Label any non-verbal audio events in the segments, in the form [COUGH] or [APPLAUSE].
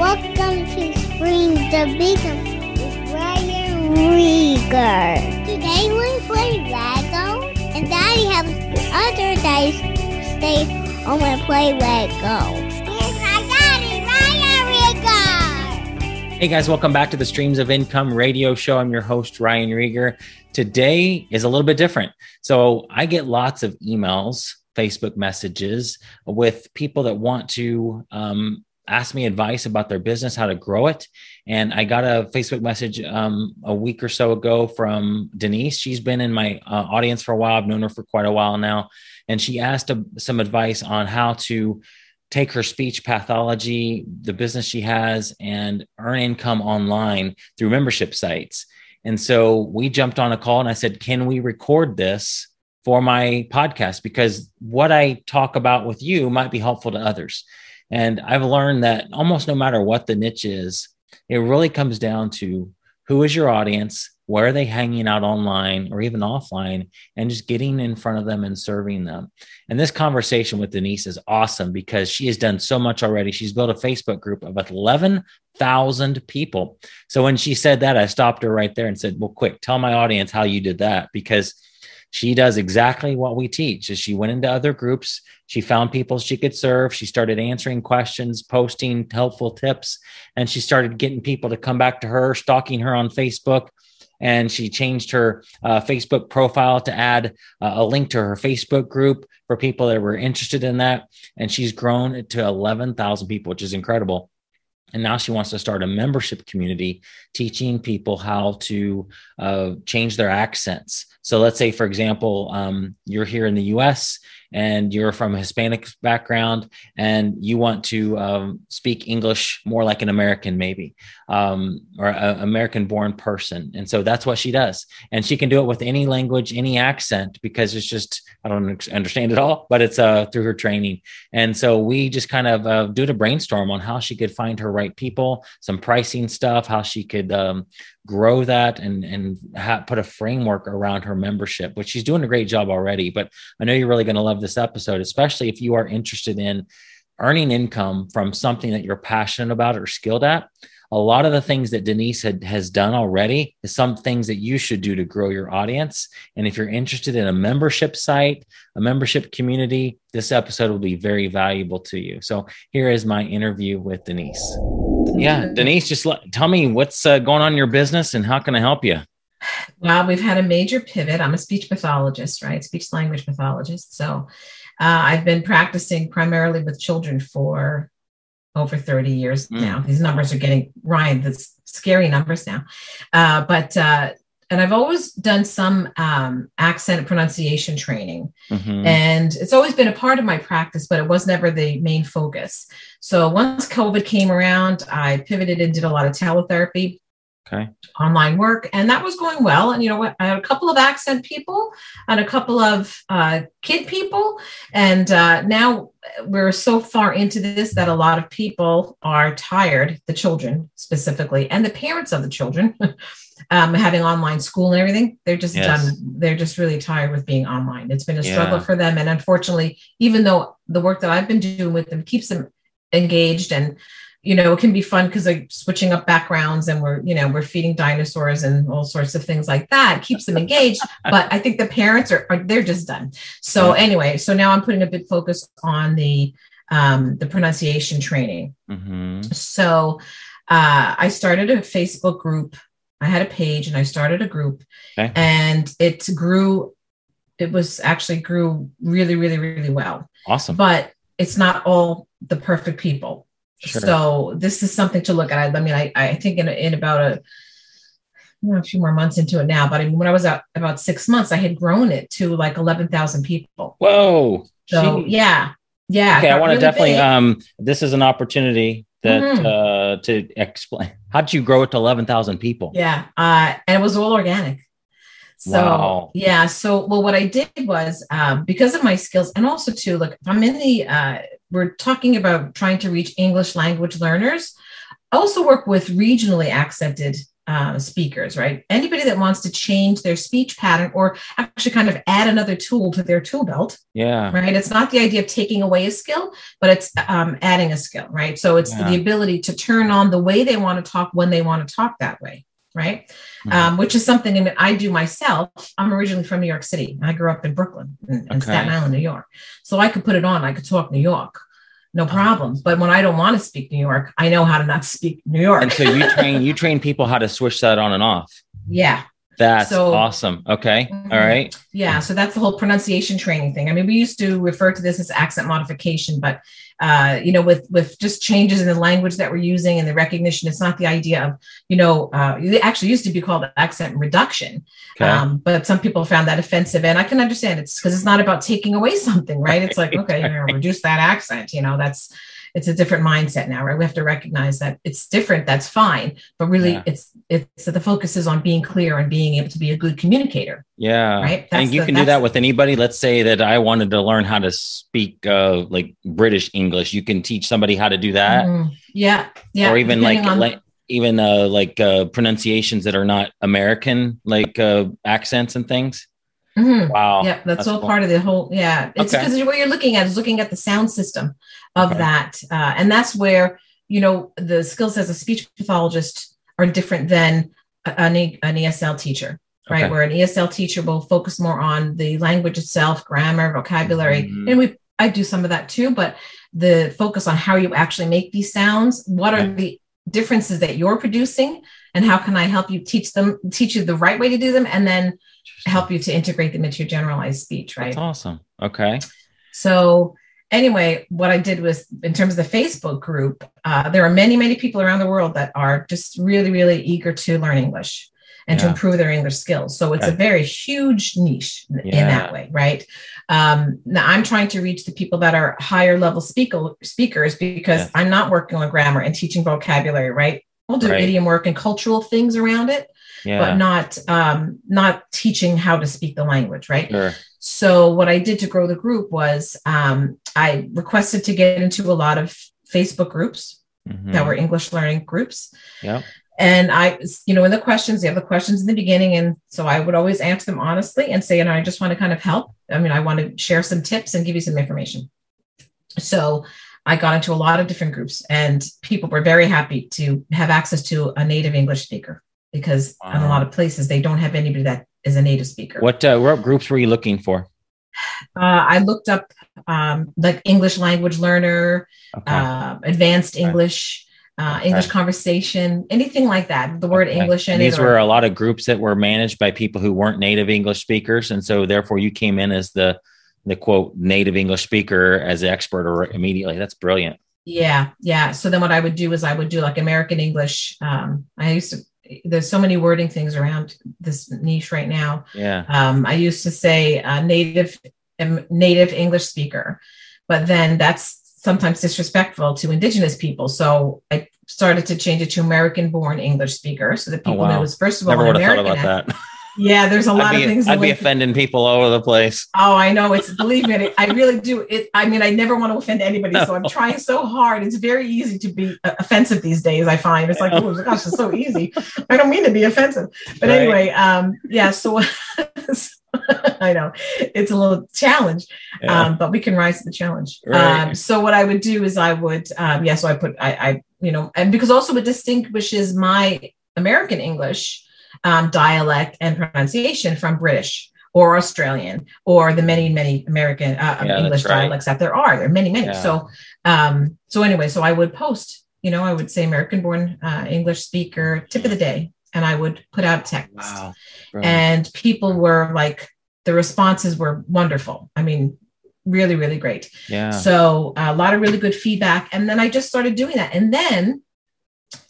Welcome to Spring the Beacon with Ryan Rieger. Today we play Lego, and Daddy has other days stay home and play Lego. My daddy, Ryan Rieger. Hey guys, welcome back to the Streams of Income radio show. I'm your host, Ryan Rieger. Today is a little bit different. So I get lots of emails, Facebook messages with people that want to um, ask me advice about their business, how to grow it. And I got a Facebook message um, a week or so ago from Denise. She's been in my uh, audience for a while. I've known her for quite a while now. And she asked uh, some advice on how to take her speech pathology, the business she has, and earn income online through membership sites. And so we jumped on a call and I said, Can we record this for my podcast? Because what I talk about with you might be helpful to others. And I've learned that almost no matter what the niche is, it really comes down to who is your audience, where are they hanging out online or even offline, and just getting in front of them and serving them. And this conversation with Denise is awesome because she has done so much already. She's built a Facebook group of 11,000 people. So when she said that, I stopped her right there and said, Well, quick, tell my audience how you did that because she does exactly what we teach is she went into other groups she found people she could serve she started answering questions posting helpful tips and she started getting people to come back to her stalking her on facebook and she changed her uh, facebook profile to add uh, a link to her facebook group for people that were interested in that and she's grown to 11000 people which is incredible. And now she wants to start a membership community teaching people how to uh, change their accents so let's say, for example, um, you're here in the US and you're from a Hispanic background and you want to um, speak English more like an American, maybe, um, or an American born person. And so that's what she does. And she can do it with any language, any accent, because it's just, I don't understand it all, but it's uh, through her training. And so we just kind of uh, do a brainstorm on how she could find her right people, some pricing stuff, how she could um, grow that and and ha- put a framework around her membership which she's doing a great job already. But i know you're really going to love this episode especially if you are interested in earning income from something that you're passionate about or skilled at. A lot of the things that denise had, has done already is some things that you should do to grow your audience. And if you're interested in a membership site a membership community this episode will be very valuable to you. So here is my interview with denise yeah, Denise, just let, tell me what's uh, going on in your business and how can I help you? Well, we've had a major pivot. I'm a speech pathologist, right? Speech language pathologist. So uh, I've been practicing primarily with children for over 30 years mm. now. These numbers are getting, Ryan, that's scary numbers now. Uh, but uh, and I've always done some um, accent pronunciation training. Mm-hmm. And it's always been a part of my practice, but it was never the main focus. So once COVID came around, I pivoted and did a lot of teletherapy. Okay. Online work, and that was going well. And you know what? I had a couple of accent people and a couple of uh, kid people, and uh, now we're so far into this that a lot of people are tired. The children specifically, and the parents of the children [LAUGHS] um, having online school and everything, they're just yes. done. They're just really tired with being online. It's been a struggle yeah. for them. And unfortunately, even though the work that I've been doing with them keeps them engaged and you know, it can be fun because they're switching up backgrounds and we're, you know, we're feeding dinosaurs and all sorts of things like that. It keeps them engaged. [LAUGHS] but I think the parents are, are they're just done. So yeah. anyway, so now I'm putting a big focus on the um, the pronunciation training. Mm-hmm. So uh, I started a Facebook group I had a page and I started a group okay. and it grew. It was actually grew really, really, really well. Awesome. But it's not all the perfect people. Sure. So this is something to look at. I mean, I, I think in, in about a, a few more months into it now, but I mean, when I was out about six months, I had grown it to like 11,000 people. Whoa. So yeah. Yeah. Okay. I want to really definitely, big. um, this is an opportunity that mm-hmm. uh, to explain how did you grow it to 11,000 people? Yeah. Uh, and it was all organic. So wow. yeah. So well, what I did was um, because of my skills and also too, look, I'm in the uh, we're talking about trying to reach English language learners. I also work with regionally accented uh, speakers, right? Anybody that wants to change their speech pattern or actually kind of add another tool to their tool belt, Yeah. right? It's not the idea of taking away a skill, but it's um, adding a skill, right? So it's Yeah. the ability to turn on the way they want to talk when they want to talk that way, right? Mhm. Um, which is something that I do myself. I'm originally from New York City. I grew up in Brooklyn in Okay. Staten Island, New York. So I could put it on. I could talk New York, no problem. But when I don't want to speak New York, I know how to not speak New York. And so you [LAUGHS] train you train people how to switch that on and off. yeah. That's So- awesome. Okay. Mhm. All right. Yeah, so that's the whole pronunciation training thing. I mean, we used to refer to this as accent modification, but uh, you know, with with just changes in the language that we're using and the recognition, it's not the idea of you know, uh, it actually used to be called accent reduction, Okay. um, but some people found that offensive, and I can understand it's because it's not about taking away [LAUGHS] something, right? It's like okay, you know, reduce that accent, you know, that's it's a different mindset now, right? We have to recognize that it's different. That's fine, but really, Yeah. it's it's the focus is on being clear and being able to be a good communicator. yeah. right? That's And you the- can do that with anybody. Let's say that I wanted to learn how to speak uh, like British English. You can teach somebody how to do that, Mhm. Yeah, yeah. or even like, on- like even uh, like uh, pronunciations that are not American, like uh, accents and things. Mhm. Wow. Yep. that's, that's all cool. part of the whole. Yeah, it's Okay. because what you're looking at is looking at the sound system of Okay. that, uh, and that's where you know the skills as a speech pathologist are different than an, an ESL teacher, right? Okay. Where an ESL teacher will focus more on the language itself, grammar, vocabulary, Mhm. and we I do some of that too, but the focus on how you actually make these sounds. What are Okay. the differences that you're producing, and how can I help you teach them, teach you the right way to do them, and then help you to integrate them into your generalized speech, right? That's awesome. Okay. So, anyway, what I did was in terms of the Facebook group, uh, there are many, many people around the world that are just really, really eager to learn English and to improve their English skills. So, it's a very huge niche in that way, right? Um, now, I'm trying to reach the people that are higher level speaker, speakers because Yeah. I'm not working on grammar and teaching vocabulary, right? We'll do Right. idiom work and cultural things around it, Yeah. but not um, not teaching how to speak the language, right? sure. So what I did to grow the group was um, I requested to get into a lot of Facebook groups Mhm. that were English learning groups. Yep. And I, you know, in the questions, they have the questions in the beginning. And so I would always answer them honestly and say, you know, I just want to kind of help. I mean, I want to share some tips and give you some information. So I got into a lot of different groups and people were very happy to have access to a native English speaker because in a lot of places they don't have anybody that is a native speaker. What uh, what groups were you looking for? Uh, I looked up um, like English language learner, Okay. uh, advanced Okay. English, uh, Okay. English conversation, anything like that. The word. English in And these it. or- were a lot of groups that were managed by people who weren't native English speakers, and so therefore you came in as the the quote native English speaker as expert or immediately. That's brilliant. yeah, yeah. So then what I would do is I would do like American English. Um, I used to. There's so many wording things around this niche right now. Yeah. Um, I used to say uh, native um, native English speaker, but then that's sometimes disrespectful to Indigenous people. So I started to change it to American born English speaker, so that Oh, people wow. knew it was first of all Never an have thought about that. Yeah, there's a lot I'd of things. I'd be offending people all over the place. Oh, I know. It's believe me, I really do. It. I mean, I never want to offend anybody, so I'm [LAUGHS] trying so hard. It's very easy to be uh, offensive these days. I find it's like, oh my gosh, it's so easy. I don't mean to be offensive, but Right. anyway, um, yeah. So [LAUGHS] [LAUGHS] I know it's a little challenge, Yeah. um, but we can rise to the challenge. Right. Um, so what I would do is I would, um, yeah. So I put, I, I, you know, and because also it distinguishes my American English um, dialect and pronunciation from British or Australian or the many, many American uh, Yeah, English right. dialects that there are. There are many, many. Yeah. So, um, so anyway, so I would post. You know, I would say American-born uh, English speaker tip of the day, and I would put out text wow. And people were like the responses were wonderful i mean really really great yeah. so a lot of really good feedback and then i just started doing that and then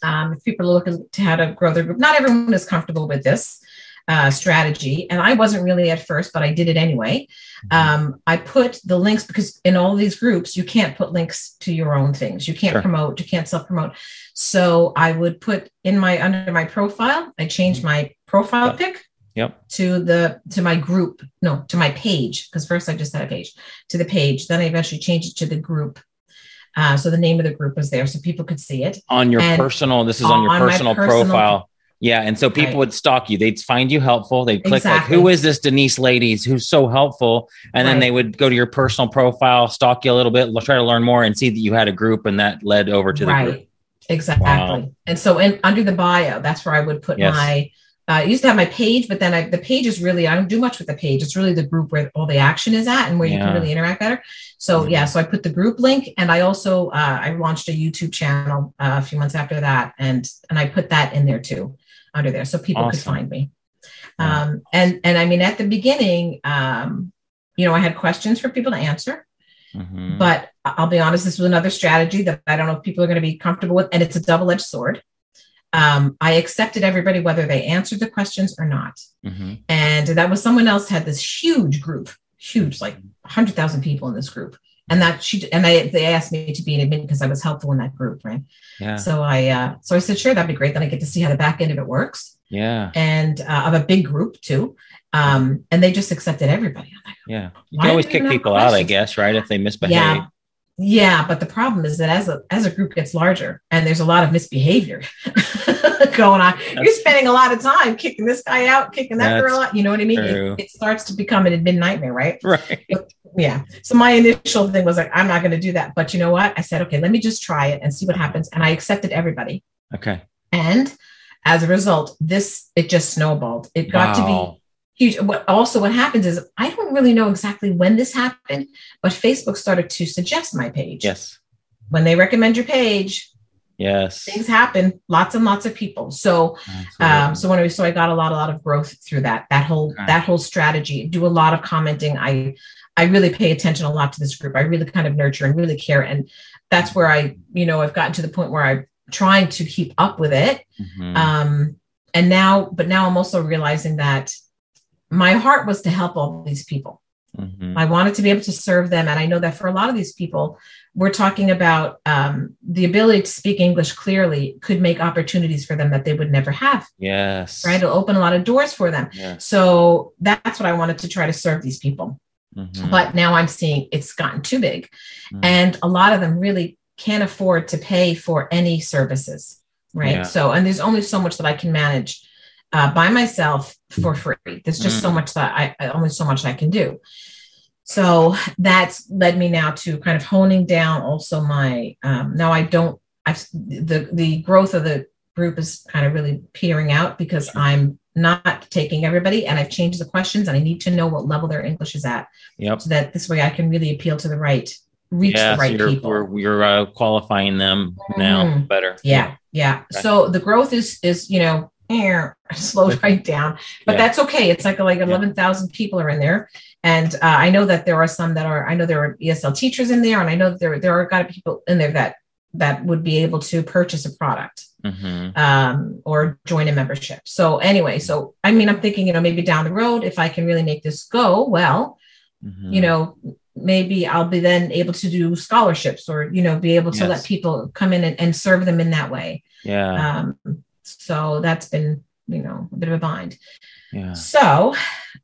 um, if people are looking to how to grow their group not everyone is comfortable with this uh, strategy and i wasn't really at first but i did it anyway Mm-hmm. um, i put the links because in all these groups you can't put links to your own things you can't Sure. promote you can't self promote so i would put in my under my profile i changed my profile Yep. pic Yep. to the to my group no to my page because first i just had a page to the page then i eventually changed it to the group uh, so the name of the group was there so people could see it On your and personal, this is on your on my personal, personal- profile. Yeah, and so people Right. would stalk you. They'd find you helpful. They'd click Exactly. like, "Who is this Denise ladies who's so helpful?" And then they would go to your personal profile, stalk you a little bit, try to learn more, and see that you had a group, and that led over to the right. group. Exactly. Wow. And so in under the bio, that's where I would put Yes. my I used to have my page, but then I, the page is really, I don't do much with the page. It's really the group where all the action is at and where you can really interact better. So, Mhm. yeah, so I put the group link and I also, uh, I launched a YouTube channel uh, a few months after that. And, and I put that in there too, under there. So people could find me. Um, and, and I mean, at the beginning, um, you know, I had questions for people to answer. Mhm. But I'll be honest, this was another strategy that I don't know if people are going to be comfortable with, and it's a double edged sword. Um, I accepted everybody whether they answered the questions or not. Mhm. And that was someone else had this huge group, huge, like 100,000 people in this group. And that she, and they, they asked me to be an admin because I was helpful in that group, right? yeah, So I, uh, so I said, sure, that'd be great. Then I get to see how the back end of it works yeah, and uh, of a big group too. Um, and they just accepted everybody. I'm like, yeah. You can always kick people out, I guess, right? If they misbehave. Yeah. Yeah, but the problem is that as a as a group gets larger and there's a lot of misbehavior [LAUGHS] going on, you're spending a lot of time kicking this guy out, kicking that girl out. You know what I mean? It, it starts to become an admin nightmare, right? [LAUGHS] Right. Yeah. So my initial thing was like, I'm not going to do that. But you know what? I said, okay, let me just try it and see what happens. And I accepted everybody. Okay. And as a result, this it just snowballed. It got to be Wow. Huge. What also what happens is I don't really know exactly when this happened, but Facebook started to suggest my page. Yes. When they recommend your page, Yes. things happen. Lots and lots of people. So um, so when I so I got a lot, a lot of growth through that. That whole Okay. that whole strategy. Do a lot of commenting. I I really pay attention a lot to this group. I really kind of nurture and really care. And that's where I, you know, I've gotten to the point where I'm trying to keep up with it. Mhm. Um, and now, but now I'm also realizing that my heart was to help all these people. Mhm. I wanted to be able to serve them. And I know that for a lot of these people, we're talking about um, the ability to speak English clearly could make opportunities for them that they would never have, Yes. right? It'll open a lot of doors for them. Yes. So that's what I wanted to try to serve these people. Mhm. But now I'm seeing it's gotten too big. Mhm. And a lot of them really can't afford to pay for any services, right? Yeah. So, and there's only so much that I can manage uh, by myself for free. There's just so Mm. much that I, I only so much I can do. So that's led me now to kind of honing down also my, um, now I don't, I've, the, the growth of the group is kind of really petering out because I'm not taking everybody and I've changed the questions and I need to know what level their English is at Yep. so that this way I can really appeal to the right, reach Yeah. the so right you're, people. We're, you're uh, qualifying them now Mhm. better. yeah, yeah. Okay. So the growth is is you know eh, [LAUGHS] slowed right down, but Yeah. that's okay. It's like like eleven thousand people are in there, and uh, I know that there are some that are. I know there are ESL teachers in there, and I know that there there are got to be people in there that that would be able to purchase a product Mhm. um, or join a membership. So anyway, so I mean, I'm thinking, you know, maybe down the road, if I can really make this go well, Mhm. you know maybe i'll be then able to do scholarships or you know be able to Yes. let people come in and, and serve them in that way Yeah. um so that's been you know a bit of a bind yeah. so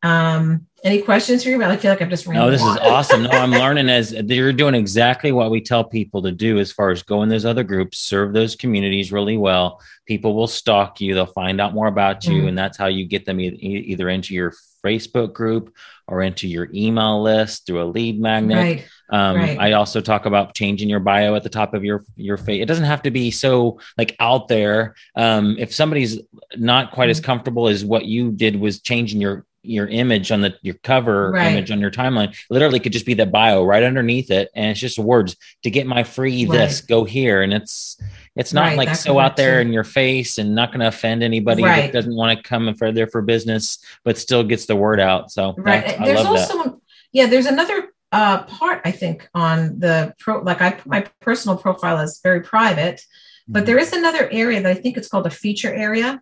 um any questions for you i feel like i'm just No, this is [LAUGHS] awesome. No, I'm learning as you're doing exactly what we tell people to do as far as go in those other groups, serve those communities really well. People will stalk you, they'll find out more about you, Mhm. and that's how you get them e- either into your Facebook group or into your email list through a lead magnet. right Um, Right. I also talk about changing your bio at the top of your your face. It doesn't have to be so like out there. Um, if somebody's not quite Mm-hmm. as comfortable as what you did was changing your your image on the your cover Right. image on your timeline, literally could just be the bio right underneath it, and it's just words to get my free this go here, and it's it's not Right, like so out there in your face and not going to offend anybody Right. that doesn't want to come for there for business, but still gets the word out. So right there's love that. also yeah there's another uh part i think on the pro like i put my personal profile is very private but there is another area that i think it's called a feature area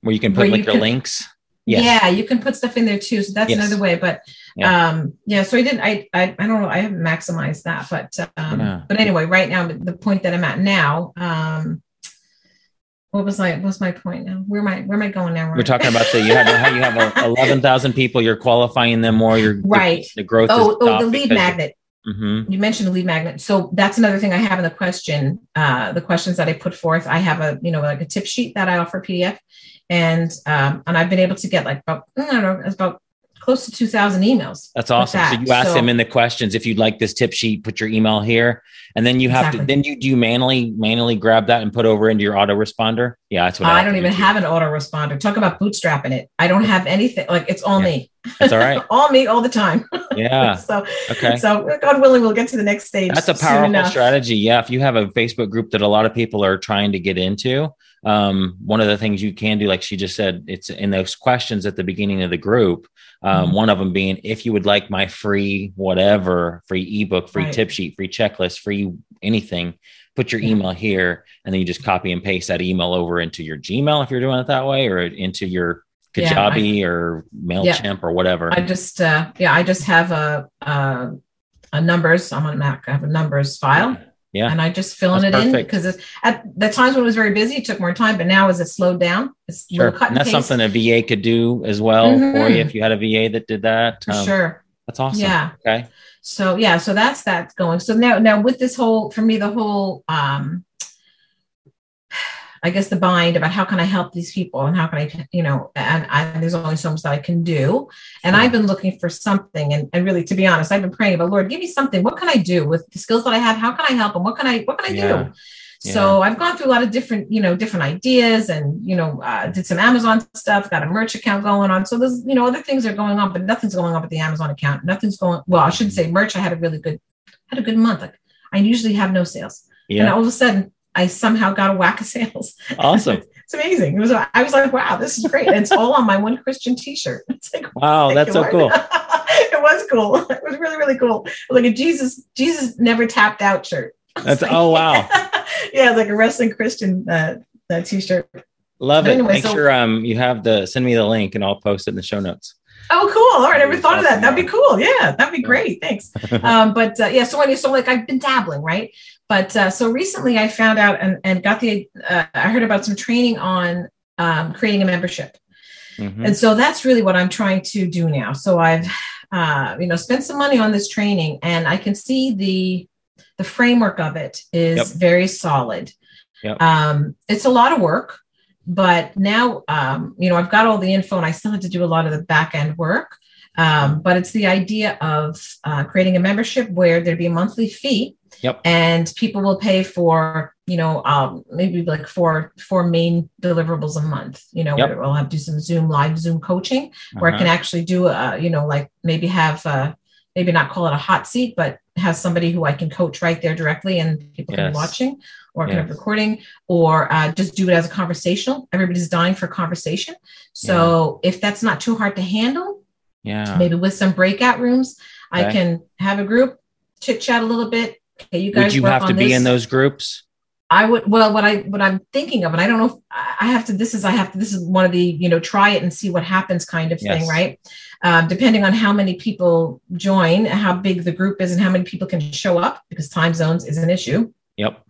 where you can put like you your can- links. Yes. Yeah, you can put stuff in there too. So that's Yes. another way. But Yeah. um, yeah, so I didn't I, I I don't know, I haven't maximized that, but um Yeah. but anyway, right now the point that I'm at now, um what was I what's my point now? Where am I where am I going now? We're talking about the you have how you have [LAUGHS] eleven thousand people. You're qualifying them more. You're Right. The growth. Oh, is oh the lead magnet. Mhm. you mentioned the lead magnet. So that's another thing I have in the question, uh, the questions that I put forth. I have a, you know, like a tip sheet that I offer PDF and, um, and I've been able to get like about, I don't know, it's about close to 2000 emails. That's awesome. that. So you ask So- them in the questions if you'd like this tip sheet, put your email here, and then you have to. Then you do you manually manually grab that and put over into your autoresponder. Yeah, that's what I have don't to do even have an autoresponder. Talk about bootstrapping it. I don't have anything like it's all Yeah. me, That's all right. [LAUGHS] all me all the time. Yeah. [LAUGHS] so, Okay. so God willing, we'll get to the next stage. That's a powerful strategy. Yeah. If you have a Facebook group that a lot of people are trying to get into, um, one of the things you can do, like she just said, it's in those questions at the beginning of the group. Um, Mhm. One of them being, if you would like my free whatever, free ebook, free Right. tip sheet, free checklist, free anything, put your Yeah. email here, and then you just copy and paste that email over into your Gmail if you're doing it that way, or into your Yeah, Kajabi or Mailchimp or whatever. I just, uh, yeah, I just have a, a, a numbers. I'm on Mac. I have a numbers file. Yeah. And I just filling That's it in perfect. because at the times when it was very busy, it took more time. But now as it slowed down, it's Sure. cut And and that's paste. something a VA could do as well for Mhm. you if you had a VA that did that. for Um, sure. That's awesome. Yeah. Okay. So yeah, so that's that going. So now now with this whole for me the whole um I guess the bind about how can I help these people and how can I you know and, and there's only so much that I can do and I've been looking for something and, and really to be honest I've been praying about Lord give me something what can I do with the skills that I have how can I help them what can I what can I Yeah. do so I've gone through a lot of different, you know, different ideas and, you know, uh, did some Amazon stuff, got a merch account going on. So there's, you know, other things are going on, but nothing's going on with the Amazon account. Nothing's going, well, I shouldn't say merch. I had a really good, had a good month. Like I usually have no sales. And all of a sudden I somehow got a whack of sales. Awesome. [LAUGHS] it's amazing. It was, I was like, wow, this is great. And it's all on my one Christian t-shirt. [LAUGHS] It's like, Wow. That's so cool. [LAUGHS] it was cool. It was really, really cool. Like a Jesus, Jesus never tapped out shirt. That's, oh, wow. yeah, like a wrestling Christian uh, uh, t-shirt. Love it. anyway, Make so- sure um you have the send me the link and I'll post it in the show notes. Oh, cool! All right, I never thought of that. That'd be cool. Yeah, that'd be great. Thanks. um, but uh, yeah, so you so like I've been dabbling, right? But uh, so recently I found out and and got the uh, I heard about some training on um, creating a membership. Mhm. And so that's really what I'm trying to do now. So I've, uh, you know, spent some money on this training, and I can see the the framework of it is Yep. very solid. Yep. Um, it's a lot of work, but now, um, you know, I've got all the info, and I still have to do a lot of the back end work. Um, but it's the idea of uh, creating a membership where there'd be a monthly fee, Yep. and people will pay for, you know, um, maybe like four four main deliverables a month. You know, Yep. where we'll have to do some Zoom live Zoom coaching where I Uh-huh. can actually do, a, you know, like maybe have, uh, maybe not call it a hot seat, but have somebody who I can coach right there directly and people can be watching or can have Yes. recording or uh, just do it as a conversational. Everybody's dying for conversation. So if that's not too hard to handle, Yeah. maybe with some breakout rooms, I can have a group, chit chat a little bit. Okay, you guys Would you have to on be in those groups? I would well what I what I'm thinking of, and I don't know if I have to this is I have to this is one of the, you know, try it and see what happens kind of Yes. thing, right? Um, depending on how many people join, how big the group is, and how many people can show up, because time zones is an issue. Yep.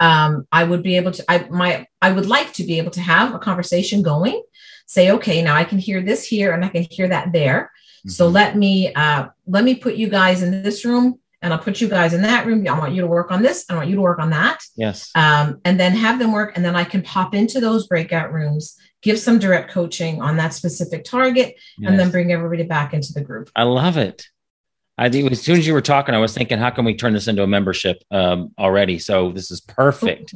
Um, I would be able to I my I would like to be able to have a conversation going, say, okay, now I can hear this here and I can hear that there. So Mhm. let me uh, let me put you guys in this room and I'll put you guys in that room. I want you to work on this. I want you to work on that yes. um, and then have them work. And then I can pop into those breakout rooms, give some direct coaching on that specific target, and then bring everybody back into the group. I love it. I think as soon as you were talking, I was thinking, how can we turn this into a membership um, already? So this is perfect.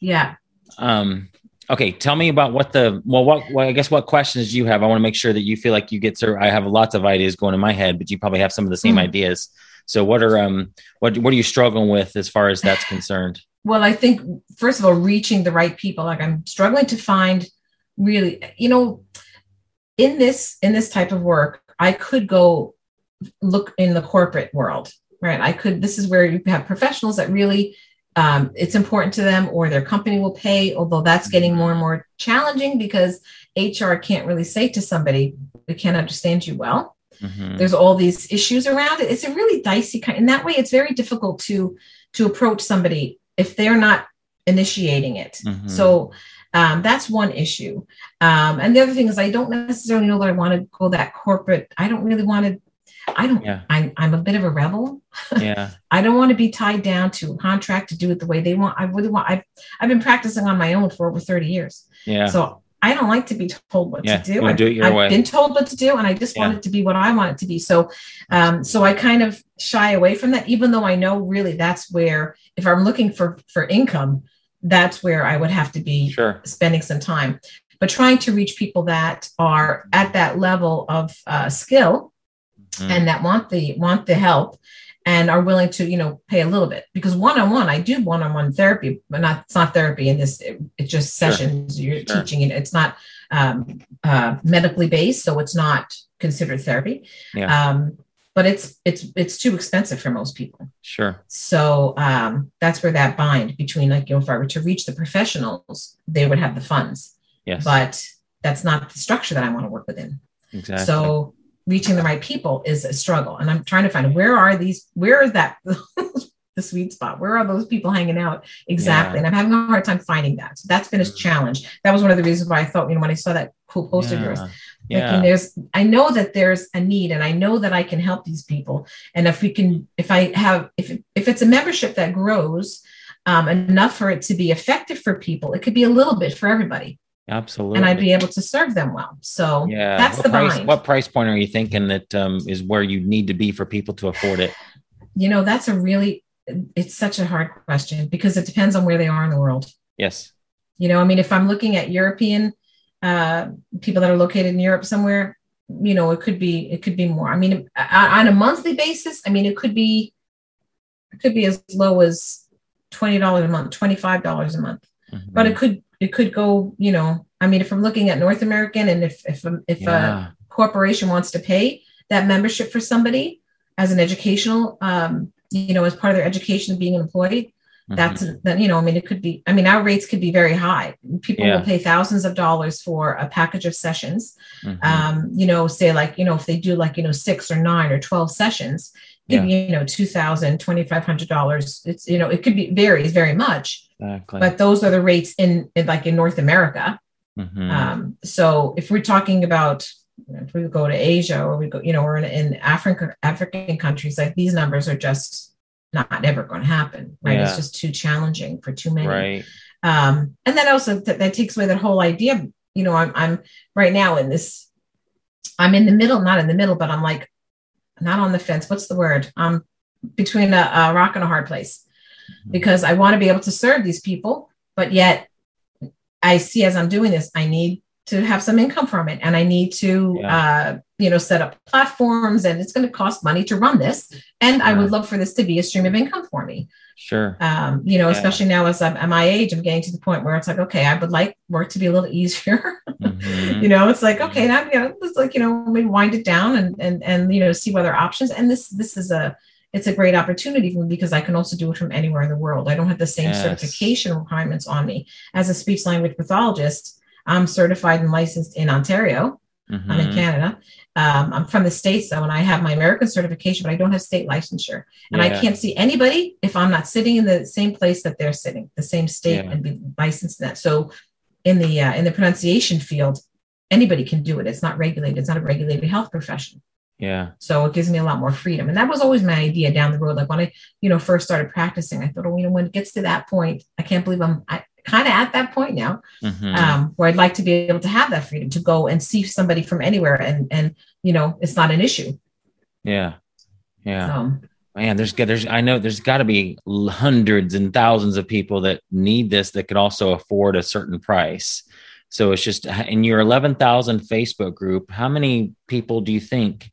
Yeah. Um, okay, tell me about what the well, what, what I guess what questions do you have? I want to make sure that you feel like you get to. I have lots of ideas going in my head, but you probably have some of the same Mhm. ideas. So what are um what what are you struggling with as far as that's concerned? Well, I think, first of all, reaching the right people. Like I'm struggling to find really, you know, in this in this type of work, I could go look in the corporate world, right? I could. This is where you have professionals that really um, it's important to them, or their company will pay. Although that's getting more and more challenging because HR can't really say to somebody, "We can't understand you well." Mhm. there's all these issues around it it's a really dicey kind in that way it's very difficult to to approach somebody if they're not initiating it Mhm. so um, that's one issue um, and the other thing is i don't necessarily know that i want to go that corporate i don't really want to I don't, Yeah. I, I'm a bit of a rebel. [LAUGHS] Yeah. I don't want to be tied down to a contract to do it the way they want. I really want, I've, I've been practicing on my own for over 30 years. Yeah. So I don't like to be told what Yeah, to do. you wanna I- do it your I've way. been told what to do, and I just Yeah. want it to be what I want it to be. So, um, so I kind of shy away from that, even though I know really that's where, if I'm looking for for income, that's where I would have to be Sure. spending some time. But trying to reach people that are at that level of uh, skill Mhm. and that want the want the help and are willing to you know pay a little bit because one-on-one i do one-on-one therapy but not it's not therapy in this it, it's just Sure. sessions you're Sure. teaching it it's not um, uh, medically based so it's not considered therapy Yeah. um, but it's it's it's too expensive for most people Sure. so um, that's where that bind between like you know if i were to reach the professionals they would have the funds Yes. but that's not the structure that i want to work within exactly. so reaching the right people is a struggle. And I'm trying to find where are these, where is that [LAUGHS] the sweet spot? Where are those people hanging out exactly? Yeah. And I'm having a hard time finding that. So that's been a challenge. That was one of the reasons why I thought, you know, when I saw that cool post of yours, yeah. thinking there's I know that there's a need and I know that I can help these people. And if we can, if I have, if if it's a membership that grows um, enough for it to be effective for people, it could be a little bit for everybody. Absolutely. And I'd be able to serve them well. So yeah. that's what the price, bind. What price point are you thinking that um, is where you need to be for people to afford it? you know that's a really it's such a hard question because it depends on where they are in the world Yes. you know i mean if i'm looking at european uh, people that are located in europe somewhere you know it could be it could be more i mean on on a monthly basis i mean it could be it could be as low as $20 a month $25 a month Mhm. but it could it could go you know i mean if i'm looking at north american and if if if a corporation wants to pay that membership for somebody as an educational um, you know as part of their education of being an employee Mhm. that's that you know i mean it could be i mean our rates could be very high people Yeah. will pay thousands of dollars for a package of sessions Mhm. um, you know say like you know if they do like you know six or nine or 12 sessions give you you know 2000 2500 dollars it's you know it could be varies very much exactly. but those are the rates in, in like in north america Mhm. um, so if we're talking about if we go to Asia or we go, you know, or in, in Africa, African countries, like these numbers are just not ever going to happen, right? Yeah. It's just too challenging for too many. right. Um, and then also that, that takes away that whole idea. You know, I'm I'm right now in this. I'm in the middle, not in the middle, but I'm like not on the fence. What's the word? Um, between a, a rock and a hard place, Mm-hmm. Because I want to be able to serve these people, but yet I see as I'm doing this, I need to have some income from it, and I need to, uh, you know, set up platforms, and it's going to cost money to run this. And I would love for this to be a stream of income for me Sure. um, you know, Yeah. especially now as I'm at my age, I'm getting to the point where it's like, okay, I would like work to be a little easier. [LAUGHS] Mhm. you know, it's like, okay, now, you know, it's like, you know, we wind it down and, and, and, you know, see what other options. And this, this is a, it's a great opportunity for me because I can also do it from anywhere in the world. I don't have the same Yes. certification requirements on me as a speech language pathologist. I'm certified and licensed in Ontario. I'm in Mhm. Canada. Um, I'm from the States though, and I have my American certification, but I don't have state licensure. And I can't see anybody if I'm not sitting in the same place that they're sitting, the same state, Yeah. and be licensed in that. So in the uh, in the pronunciation field, anybody can do it. It's not regulated. It's not a regulated health profession. Yeah. So it gives me a lot more freedom. And that was always my idea down the road. Like when I, you know, first started practicing, I thought, oh, you know, when it gets to that point, I can't believe I'm I, kind of at that point now Mhm. um, where I'd like to be able to have that freedom to go and see somebody from anywhere and and you know it's not an issue. yeah. Yeah. Um, man there's there's i know there's got to be hundreds and thousands of people that need this that could also afford a certain price so it's just in your 11000 facebook group how many people do you think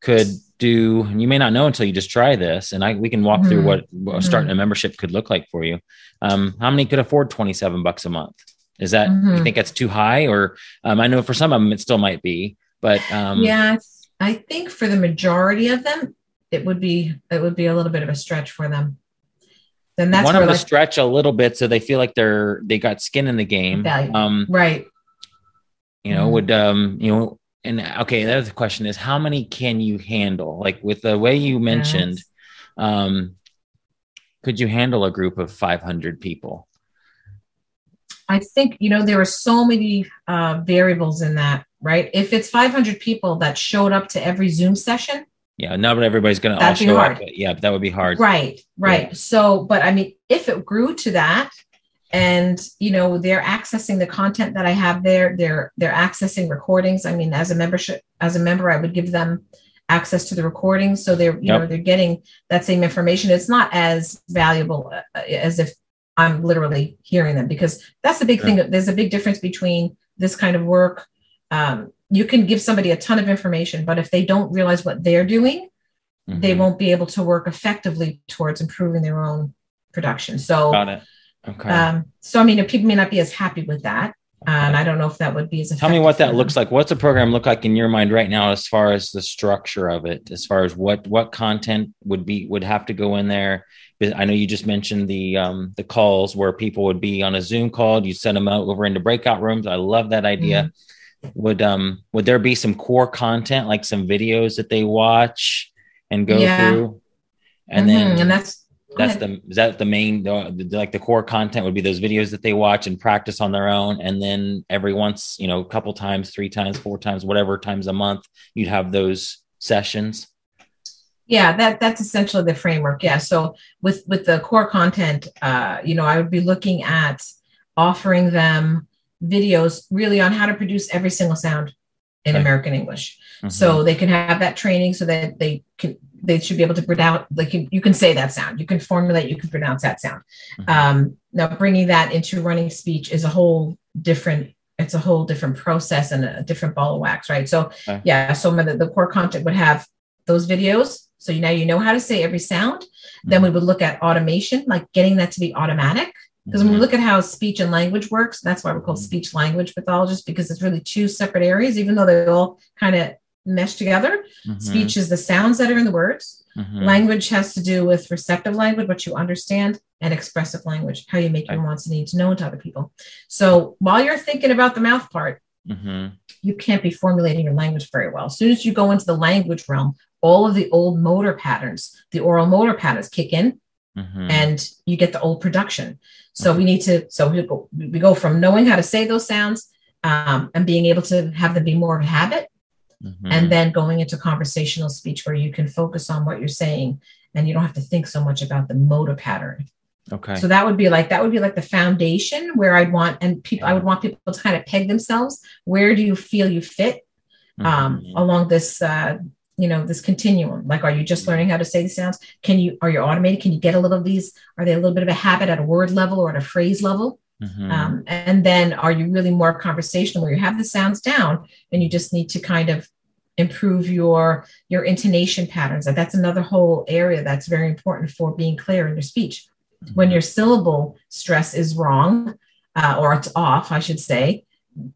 could do and you may not know until you just try this and i we can walk through Mhm. what, what starting a membership could look like for you um how many could afford 27 bucks a month is that you Mhm. think that's too high or um, i know for some of them it still might be but um yeah, I think for the majority of them, it would be it would be a little bit of a stretch for them. Then that's them to like, stretch a little bit so they feel like they're they got skin in the game um right. you know would um you know and okay the other question is how many can you handle like with the way you mentioned Yes. um could you handle a group of 500 people I think you know there are so many uh, variables in that, right? If it's 500 people that showed up to every Zoom session, Yeah, not everybody's going to all show hard. up. But yeah, that would be hard. Right, right. Yeah. So, but I mean, if it grew to that, and you know, they're accessing the content that I have there, they're they're accessing recordings. I mean, as a membership, as a member, I would give them access to the recordings, so they're you Yep. know they're getting that same information. It's not as valuable uh, as if I'm literally hearing them because that's the big thing. There's a big difference between this kind of work. Um, you can give somebody a ton of information, but if they don't realize what they're doing, they Mhm. won't be able to work effectively towards improving their own production. So, Got it. Okay. um, so I mean, people may not be as happy with that, and I don't know if that would be as. Tell me what that looks like. What's a program look like in your mind right now, as far as the structure of it, as far as what what content would be would have to go in there? I know you just mentioned the um, the calls where people would be on a Zoom call. You send them out over into breakout rooms. I love that idea. Would um would there be some core content like some videos that they watch and go Yeah. through? And Mhm, then and that's that's the is that the main the, the- like the core content would be those videos that they watch and practice on their own. And then every once you know a couple times three times four times whatever times a month you'd have those sessions. Yeah that that's essentially the framework. Yeah. So with with the core content uh you know i would be looking at offering them videos really on how to produce every single sound in american english. Mhm. so they can have that training so that they can they should be able to pronounce like you, you can say that sound you can formulate you can pronounce that sound Mhm. um, now bringing that into running speech is a whole different it's a whole different process and a different ball of wax right so Okay. yeah so the, the core content would have those videos so now you know how to say every sound then we would look at automation like getting that to be automatic because when we Mhm. look at how speech and language works that's why we're called Mhm. speech language pathologists because it's really two separate areas even though they all kind of mesh together Mhm. speech is the sounds that are in the words Mhm. language has to do with receptive language what you understand and expressive language how you make your wants and needs known to other people so while you're thinking about the mouth part Mhm. you can't be formulating your language very well as soon as you go into the language realm all of the old motor patterns the oral motor patterns kick in Mhm. and you get the old production. So we need to, so we go, we go from knowing how to say those sounds um, and being able to have them be more of a habit, Mhm. and then going into conversational speech where you can focus on what you're saying and you don't have to think so much about the motor pattern. okay So that would be like that would be like the foundation where I'd want and people I would want people to kind of peg themselves. Where do you feel you fit um, Mhm. along this uh, you know this continuum like are you just learning how to say the sounds can you are you automated can you get a little of these are they a little bit of a habit at a word level or at a phrase level Mhm. um, and then are you really more conversational where you have the sounds down and you just need to kind of improve your your intonation patterns? And that's another whole area that's very important for being clear in your speech. When your syllable stress is wrong uh, or it's off i should say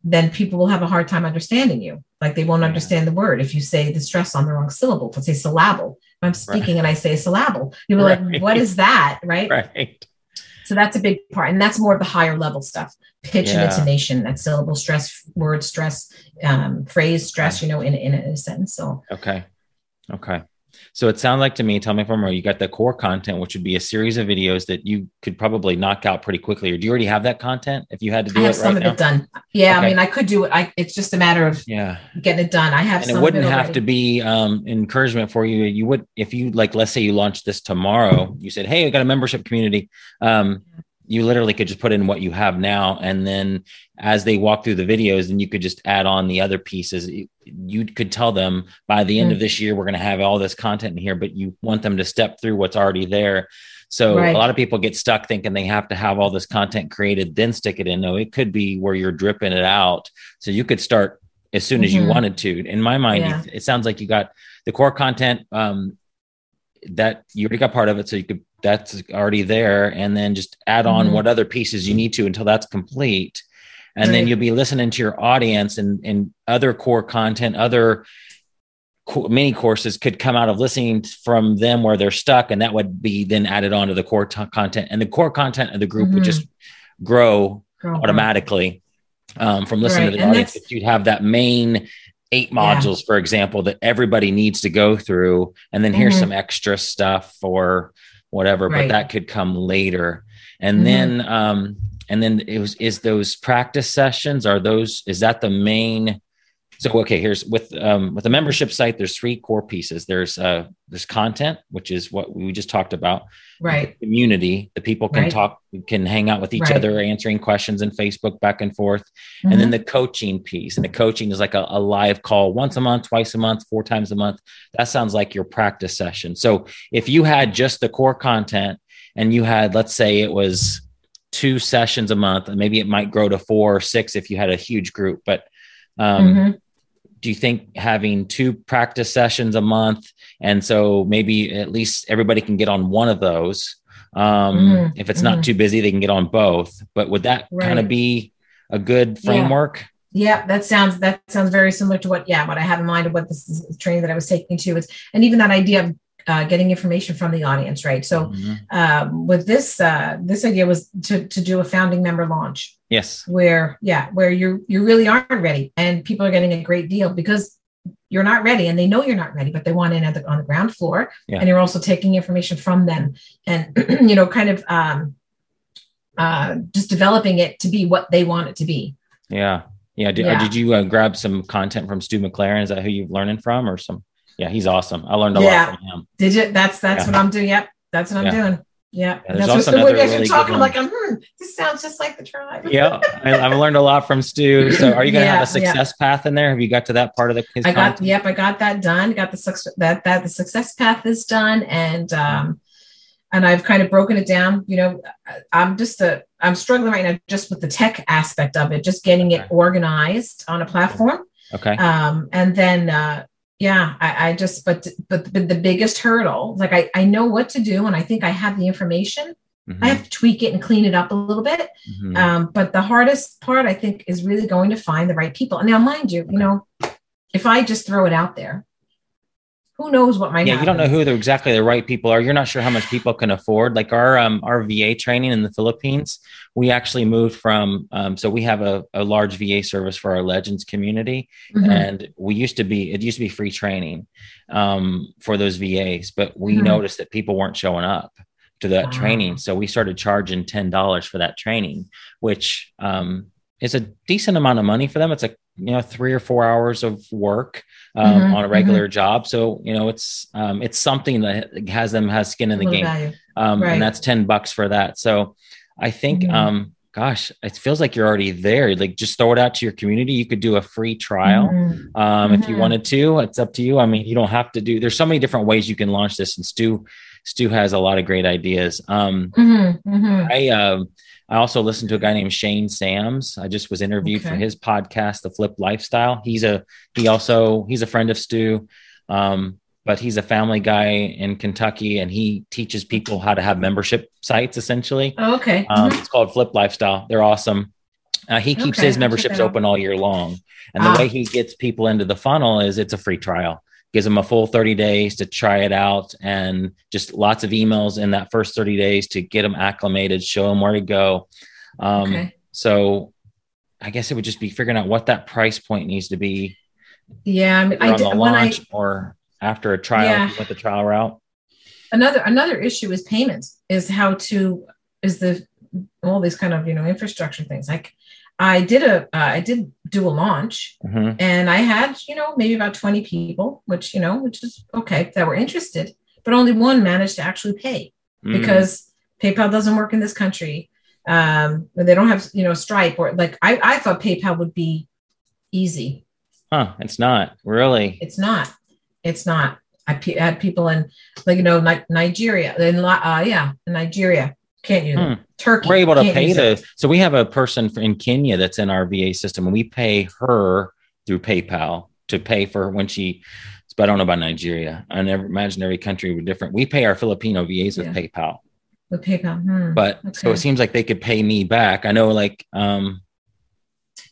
then people will have a hard time understanding you. Like they won't Yeah. understand the word. If you say the stress on the wrong syllable I say syllable if i'm speaking and i say syllable you'll be [LAUGHS] Right. like what is that? Right? Right so that's a big part and that's more of the higher level stuff pitch Yeah. and intonation that syllable stress word stress um, phrase stress you know in, in a sentence so Okay. Okay. So it sounds like to me, tell me if I'm wrong, you got the core content, which would be a series of videos that you could probably knock out pretty quickly. Or do you already have that content if you had to do i have it some right of now? it done yeah Okay. i mean i could do it i it's just a matter of Yeah. getting it done i have And it wouldn't it have to be um, encouragement for you. You would, if you like, let's say you launched this tomorrow, you said, Hey, I got a membership community. Um, you literally could just put in what you have now. And then as they walk through the videos, then you could just add on the other pieces. You- could tell them by the end of Mm. this year, we're going to have all this content in here, but you want them to step through what's already there. So Right. a lot of people get stuck thinking they have to have all this content created, then stick it in. No, it could be where you're dripping it out. So you could start as soon as you Mhm. wanted to. In my mind, Yeah. it sounds like you got the core content um, that you already got part of it. So you could, that's already there. And then just add on Mhm. what other pieces you need to until that's complete. And then you'll be listening to your audience and, and other core content, other co- mini courses could come out of listening from them where they're stuck. And that would be then added on to the core t- content and the core content of the group would Mhm. just grow automatically um, from listening Right, to the and audience. If you'd have that main eight Yeah. modules, for example, that everybody needs to go through, and then here's Mhm. some extra stuff or whatever, but that could come later. And Mhm. then, um, and then it was is those practice sessions are those is that the main So okay, here's with um, with the membership site. There's three core pieces. There's uh, there's content, which is what we just talked about. Right. Community, the people can Right. talk, can hang out with each Right. other, answering questions in Facebook back and forth. and Mm-hmm. then the coaching piece and the coaching is like a, a live call once a month twice a month four times a month that sounds like your practice session so if you had just the core content and you had let's say it was two sessions a month and maybe it might grow to four or six if you had a huge group but um, Mhm. do you think having two practice sessions a month and so maybe at least everybody can get on one of those um, Mhm. if it's not Mhm. too busy they can get on both but would that kind of be a good framework Yeah, that sounds that sounds very similar to what yeah what I have in mind of what this is, training that I was taking to is and even that idea of uh, getting information from the audience, right? So Mhm. um, with this uh, this idea was to to do a founding member launch yes where yeah where you you really aren't ready and people are getting a great deal because you're not ready and they know you're not ready but they want in at the, on the ground floor Yeah. and you're also taking information from them and [CLEARS THROAT] you know kind of um, uh, just developing it to be what they want it to be Yeah. Yeah. Did, Yeah. did you uh, grab some content from Stu McLaren? Is that who you're learning from or some? Yeah, he's awesome. I learned a Yeah. lot from him. Did you? That's that's Yeah. what I'm doing. Yep, that's what I'm Yeah. doing. Yeah, there's that's also what, another as you're really talking, I'm like, I'm, hmm, this sounds just like the tribe. [LAUGHS] Yeah. I, I've learned a lot from Stu. So are you going to Yeah, have a success path in there? Have you got to that part of the I got content? yep, I got that done. Got the success that that the success path is done, and um, and I've kind of broken it down. You know, I'm just a I'm struggling right now just with the tech aspect of it, just getting it organized on a platform. Okay. um and then uh yeah I, I just but, but but the biggest hurdle like I, I know what to do and i think i have the information. Mhm, i have to tweak it and clean it up a little bit. Mhm. um but the hardest part i think is really going to find the right people. And now mind you you know if i just throw it out there who knows what might yeah, you don't know happen. who the, exactly the right people are. You're not sure how much people can afford. Like our um, our VA training in the Philippines, we actually moved from. Um, so we have a, a large VA service for our Legends community, Mhm. and we used to be it used to be free training um, for those VAs, but we Mhm. noticed that people weren't showing up to that Wow. training, so we started charging ten dollars for that training, which um, is a decent amount of money for them. It's like you know three or four hours of work um, Mhm, on a regular job, so you know it's um, it's something that has them has skin in the game um, Right. and that's 10 bucks for that so i think Mhm. um, gosh it feels like you're already there like just throw it out to your community you could do a free trial Mhm. um, if you Mhm. wanted to it's up to you i mean you don't have to do there's so many different ways you can launch this and stu stu has a lot of great ideas um, Mhm. Mhm. i um I also listened to a guy named Shane Sams. I just was interviewed for his podcast, The Flip Lifestyle. He's a he also he's a friend of Stu, um, but he's a family guy in Kentucky, and he teaches people how to have membership sites. Essentially, Oh, okay um, Mhm. it's called Flip Lifestyle. They're awesome. Uh, he keeps Okay, his memberships open all year long, and the Ah. way he gets people into the funnel is it's a free trial. Gives them a full 30 days to try it out, and just lots of emails in that first 30 days to get them acclimated, show them where to go. Um, Okay. So, I guess it would just be figuring out what that price point needs to be yeah i mean i on did the when i launch or after a trial Yeah. with the trial route. another another issue is payments is how to is the all these kind of you know infrastructure things like i did a uh, i did do a launch Mhm. and i had you know maybe about 20 people which you know which is okay that were interested but only one managed to actually pay Mm. because paypal doesn't work in this country um they don't have you know stripe or like i i thought paypal would be easy huh, it's not really. it's not. It's not. I had people in, like you know, Ni- Nigeria, in La- uh, yeah, in Nigeria, can't. Hmm. Turkey. We're able to pay the. So we have a person in Kenya that's in our VA system, and we pay her through PayPal to pay for when she. But I don't know about Nigeria. I never imagine every country would different. We pay our Filipino VAs with Yeah. PayPal, with PayPal. Hmm. but so it seems like they could pay me back. I know, like, um,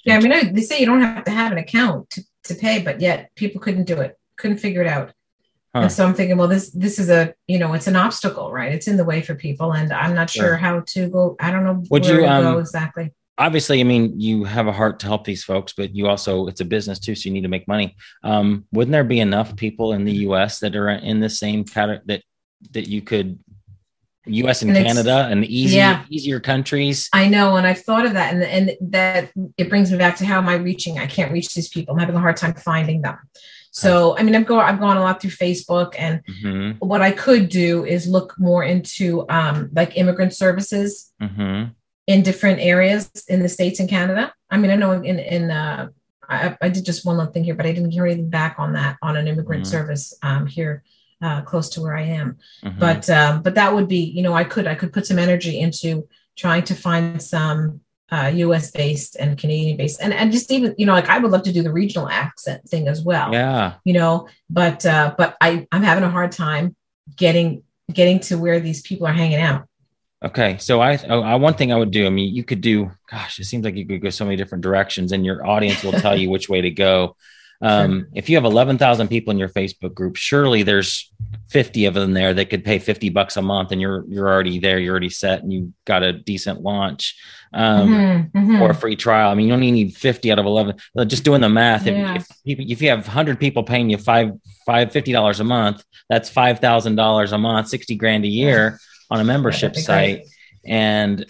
Yeah, I mean, they say you don't have to have an account to, to pay, but yet people couldn't do it, couldn't figure it out. Huh. And so I'm thinking, well, this this is a you know, it's an obstacle, right? It's in the way for people, and I'm not sure Sure. how to go. I don't know Would where you, to um, go exactly. obviously, I mean, you have a heart to help these folks, but you also it's a business too, so you need to make money. Um, wouldn't there be enough people in the U.S. that are in the same category that that you could U.S. and, And Canada and the easy, Yeah. easier countries. I know, and I've thought of that, and and that it brings me back to how am I reaching? I can't reach these people. I'm having a hard time finding them. So I mean, I've gone I've gone a lot through Facebook, and hmm what I could do is look more into um, like immigrant services hmm in different areas in the states and Canada. I mean, I know in in uh, I, I did just one little thing here, but I didn't hear anything back on that on an immigrant Mhm. service um, here uh, close to where I am. hmm But um, but that would be you know I could I could put some energy into trying to find some uh, U.S. based and Canadian based and and just even you know like I would love to do the regional accent thing as well. yeah, You know, but uh, but I I'm having a hard time getting getting to where these people are hanging out. Okay, so I, I one thing I would do. I mean, you could do. Gosh, it seems like you could go so many different directions, and your audience will tell you which way to go. Um, If you have eleven thousand people in your Facebook group, surely there's fifty of them there that could pay fifty bucks a month, and you're you're already there. You're already set, and you got a decent launch. Um, Mhm, mhm. or a free trial. I mean, you only need 50 out of 11. Uh, Just doing the math, Yeah. if, if, you, if you have 100 people paying you five, five, $50 a month, that's $5,000 a month, 60 grand a year on a membership that'd great. site. And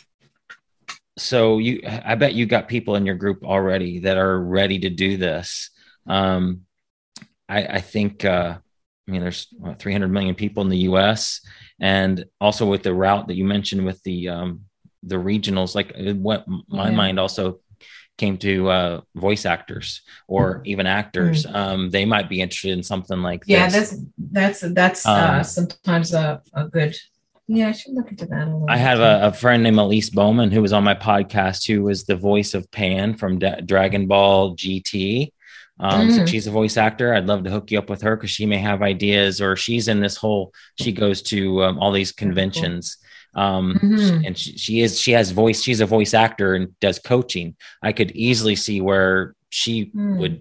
so you, I bet you got people in your group already that are ready to do this. Um, I, I think, uh, I mean, there's what, 300 million people in the U.S. and also with the route that you mentioned with the um, the regionals, like uh, what my Yeah. mind also came to uh, voice actors or even actors. Um, they might be interested in something like. Yeah, this. that's that's that's uh, Um, sometimes a, a good. Yeah, I should look into that. A I have a, a friend named Elise Baughman who was on my podcast, who was the voice of Pan from Da- Dragon Ball GT. Um, So Mm. she's a voice actor. I'd love to hook you up with her because she may have ideas, or she's in this whole. She goes to um, all these conventions, um, Mhm. and she, she is she has voice. She's a voice actor and does coaching. I could easily see where she Hmm. would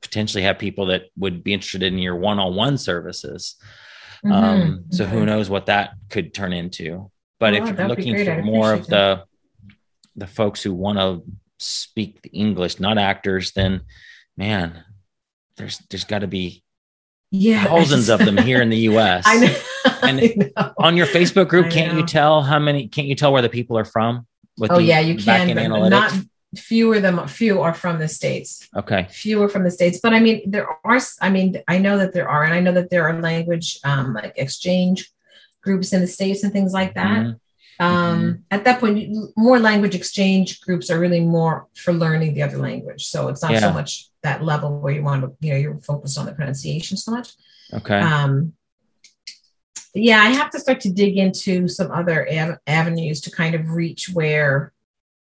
potentially have people that would be interested in your one-on-one services. Mhm, Um, so who knows what that could turn into. But Oh, if you're looking for more of appreciate the the folks who want to speak the English, not actors, then man, there's there's got to be Yeah, thousands of them here in the [LAUGHS] U.S. I know. And [LAUGHS] I know. On your Facebook group, I can't you tell how many? Can't you tell where the people are from? With Oh the yeah, you can. But analytics? Not fewer them. Few are from the states. okay, Fewer from the states. But I mean, there are. I mean, I know that there are, and I know that there are language um, like exchange groups in the states and things like that. Mhm. Um at that point more language exchange groups are really more for learning the other language so it's not Yeah. so much that level where you want to you know you're focused on the pronunciation so much okay, um yeah i have to start to dig into some other av- avenues to kind of reach where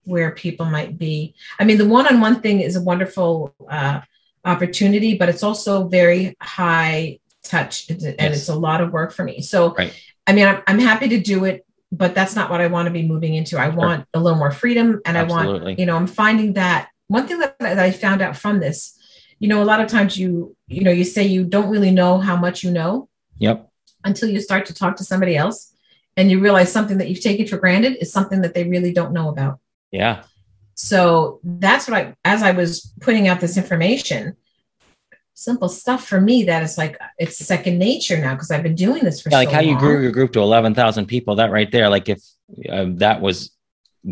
where people might be i mean the one-on-one thing is a wonderful uh opportunity but it's also very high touch and and Yes. it's a lot of work for me so Right. i mean I'm, I'm happy to do it but that's not what i want to be moving into i want a little more freedom and i want you know i'm finding that one thing that, that i found out from this you know a lot of times you you know you say you don't really know how much you know Yep. until you start to talk to somebody else and you realize something that you've taken for granted is something that they really don't know about Yeah. so that's what i as i was putting out this information simple stuff for me that is like it's second nature now because i've been doing this for Yeah, like so how you grew your group to 11,000 people, that right there, like if um, that was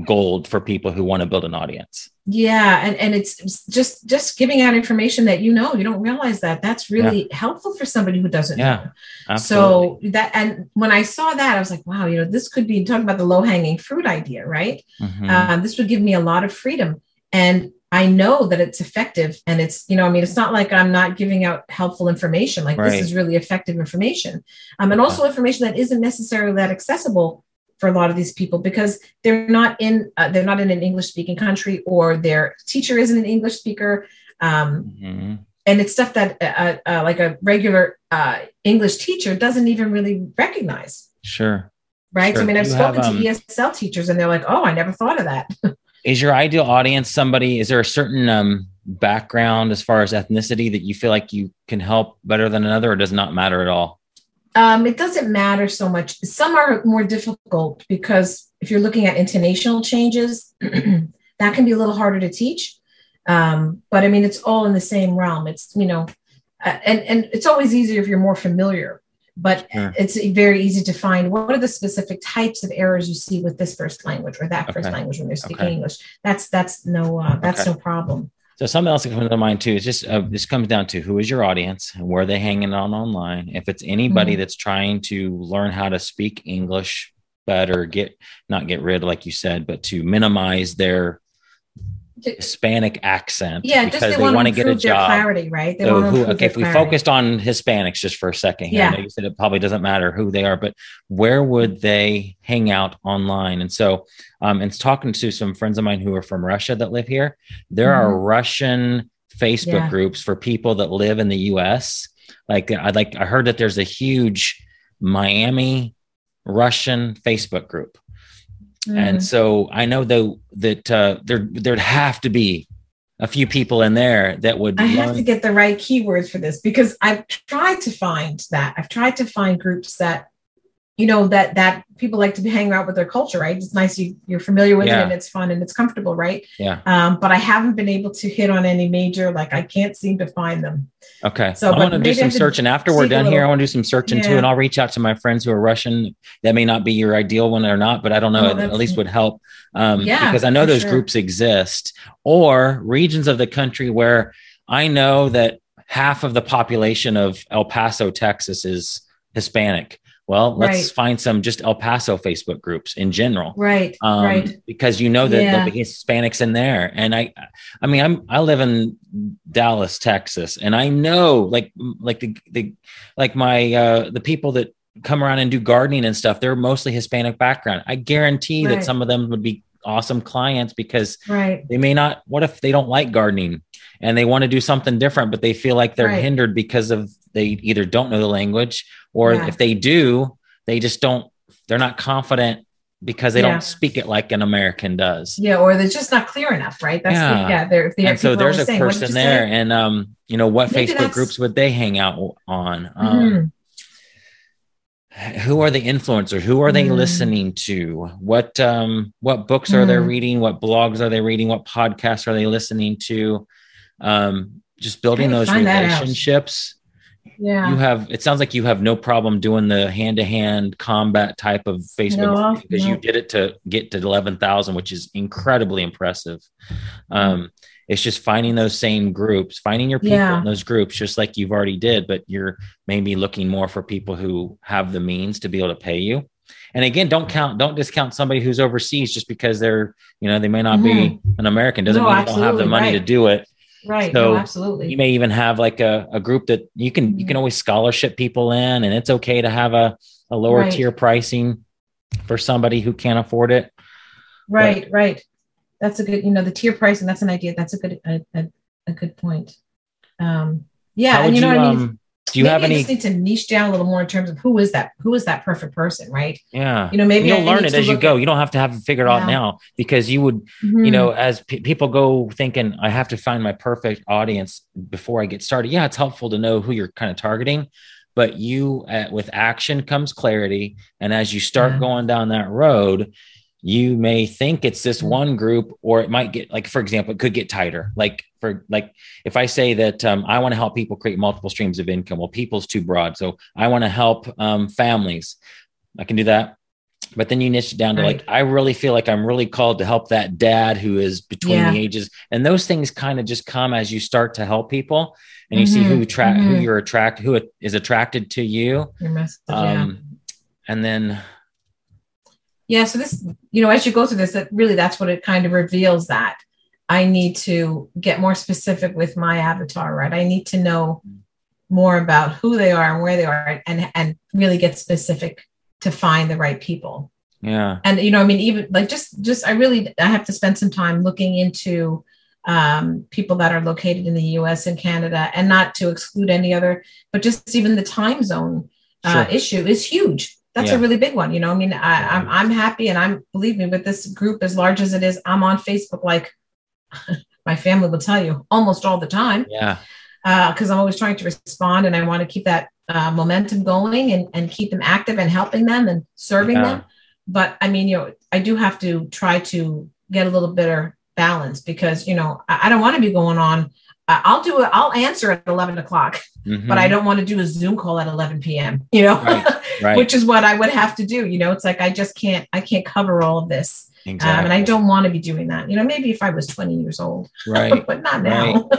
gold for people who want to build an audience. yeah and and it's just just giving out information that you know you don't realize that that's really helpful for somebody who doesn't Yeah, know Absolutely. so that and when i saw that i was like wow you know this could be talking about the low hanging fruit idea right Mhm. um, this would give me a lot of freedom and i know that it's effective and it's you know i mean it's not like i'm not giving out helpful information like Right. this is really effective information. Um, and also information that isn't necessarily that accessible for a lot of these people because they're not in uh, they're not in an english speaking country or their teacher isn't an english speaker. Um, Mhm. and it's stuff that uh, uh, like a regular uh, english teacher doesn't even really recognize. Sure. right? So i mean i've You have, spoken um, to esl teachers and they're like oh i never thought of that [LAUGHS] Is your ideal audience somebody, is there a certain um, background as far as ethnicity that you feel like you can help better than another or does not matter at all? Um, it doesn't matter so much. Some are more difficult because if you're looking at intonational changes, [CLEARS THROAT] that can be a little harder to teach. Um, but I mean, it's all in the same realm. It's you know, uh, and and it's always easier if you're more familiar. But Sure. it's very easy to find what are the specific types of errors you see with this first language or that first Okay. language when they're speaking Okay. English. That's that's no uh, that's Okay. no problem. So something else that comes to mind too is just uh, this comes down to who is your audience and where they hanging on online. If it's anybody Mhm. that's trying to learn how to speak English better, get not get rid, like you said, but to minimize their Hispanic accent Yeah, just because they, they want want to get a job. clarity, right? They So want who, okay, if we clarity. focused on Hispanics just for a second here, Yeah. you said it probably doesn't matter who they are, but where would they hang out online? And so, um, and talking to some friends of mine who are from Russia that live here, there are Russian Facebook Mm-hmm. Yeah. groups for people that live in the U.S. Like I like I heard that there's a huge Miami Russian Facebook group. And Mm. so I know though that uh, there there'd have to be a few people in there that would I have learn- to get the right keywords for this because I've tried to find that. I've tried to find groups that, you know, that that people like to be hanging out with their culture, right? It's nice you you're familiar with Yeah. it and it's fun and it's comfortable, right? Yeah. Um, but I haven't been able to hit on any major, like I can't seem to find them. Okay. So, I want to do some searching after we're done here. I want to do some searching too, and I'll reach out to my friends who are Russian. That may not be your ideal one or not, but I don't know. Oh, at least would help. Um, Yeah, because I know those sure. groups exist, or regions of the country where I know that half of the population of El Paso, Texas, is Hispanic. Well, let's Right. find some just El Paso Facebook groups in general. Right. um, right. because you know that Yeah. the Hispanics in there. And I, I mean, I'm I live in Dallas, Texas, and I know like like the the like my uh, the people that come around and do gardening and stuff. They're mostly Hispanic background. I guarantee that some of them would be awesome clients because Right. they may not. What if they don't like gardening and they want to do something different, but they feel like they're Right. hindered because of they either don't know the language or Yeah. if they do, they just don't. They're not confident because they Yeah. don't speak it like an American does. Yeah. Or they're just not clear enough, right? That's Yeah. the, yeah. They're, if they and so people there's a saying, "What person there, say?" and um, you know, what Maybe Facebook that's- groups would they hang out on? Um, Mhm. who are the influencers who are they Mm. listening to what um what books are they Mm. reading what blogs are they reading what podcasts are they listening to um just building How do you those find that out? relationships Yeah. you have it sounds like you have no problem doing the hand-to-hand combat type of facebook No, because you did it to get to 11000 which is incredibly impressive um it's just finding those same groups finding your people Yeah. in those groups just like you've already did but you're maybe looking more for people who have the means to be able to pay you and again don't count don't discount somebody who's overseas just because they're you know they may not be an american doesn't Mm-hmm. No, mean they don't have the money to do it right. so no, absolutely. you may even have like a, a group that you can you can always scholarship people in and it's okay to have a, a lower Right. tier pricing for somebody who can't afford it Right, right. That's a good, you know, the tier pricing. That's an idea. That's a good, a, a, a good point. Um, yeah, and you know what I mean. um, do you maybe have you any just need to niche down a little more in terms of who is that? Who is that perfect person, right? yeah You know, maybe you'll I learn it as you go at- you don't have to have it figured out now because you would you Mhm. know as pe people go thinking i have to find my perfect audience before i get started yeah it's helpful to know who you're kind of targeting but you uh, with action comes clarity and as you start Yeah. going down that road you may think it's this Mhm. one group or it might get like for example it could get tighter like for like if i say that um, i want to help people create multiple streams of income well people's too broad so i want to help um, families i can do that but then you niche it down to like i really feel like i'm really called to help that dad who is between Yeah. the ages and those things kind of just come as you start to help people and you see who track who mhm. you're attract who is attracted to you Your message, yeah. um and then yeah so this you know as you go through this that really that's what it kind of reveals that i need to get more specific with my avatar right? I need to know more about who they are and where they are and and really get specific to find the right people. Yeah. And you know i mean even like just just i really i have to spend some time looking into um, people that are located in the us and canada and not to exclude any other but just even the time zone uh, Sure. issue is huge that's Yeah. a really big one you know i mean I, I'm, I'm happy and i'm believe me with this group as large as it is i'm on facebook like [LAUGHS] my family will tell you almost all the time yeah because I'm always trying to respond and I want to keep that uh, momentum going and, and keep them active and helping them and serving Yeah. them. But I mean, you know, I do have to try to get a little better balance because, you know, I, I don't want to be going on I'll do it. I'll answer at 11 o'clock, Mhm. but I don't want to do a Zoom call at 11 p.m. You know, Right, [LAUGHS] right. which is what I would have to do. You know, it's like I just can't. I can't cover all of this, exactly. um, and I don't want to be doing that. You know, maybe if I was 20 years old, right. [LAUGHS] but not now. [LAUGHS]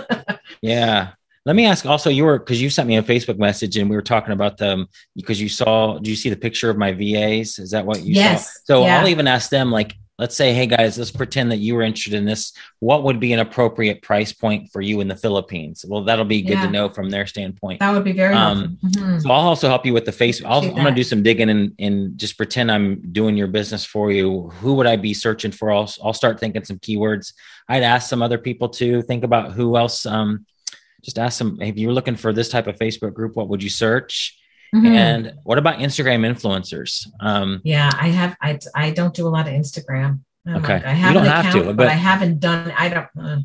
Yeah. Let me ask also you were because you sent me a Facebook message and we were talking about them because you saw do you see the picture of my VAs? Is that what you Yes. saw? So Yeah. I'll even ask them like let's say, hey guys, let's pretend that you were interested in this. What would be an appropriate price point for you in the Philippines? Well, that'll be good Yeah. to know from their standpoint. that would be very Um. Mhm. So I'll also help you with the face. I'll, I'm going to do some digging and, and just pretend I'm doing your business for you. Who would I be searching for? I'll, I'll start thinking some keywords. I'd ask some other people to think about who else. Um, just ask them if you're looking for this type of Facebook group, what would you search? Mhm. And what about Instagram influencers? Um, Yeah, I have. I I don't do a lot of Instagram. I'm Okay. like, I You have don't an have account, to, but, but- I haven't done. I don't. Uh,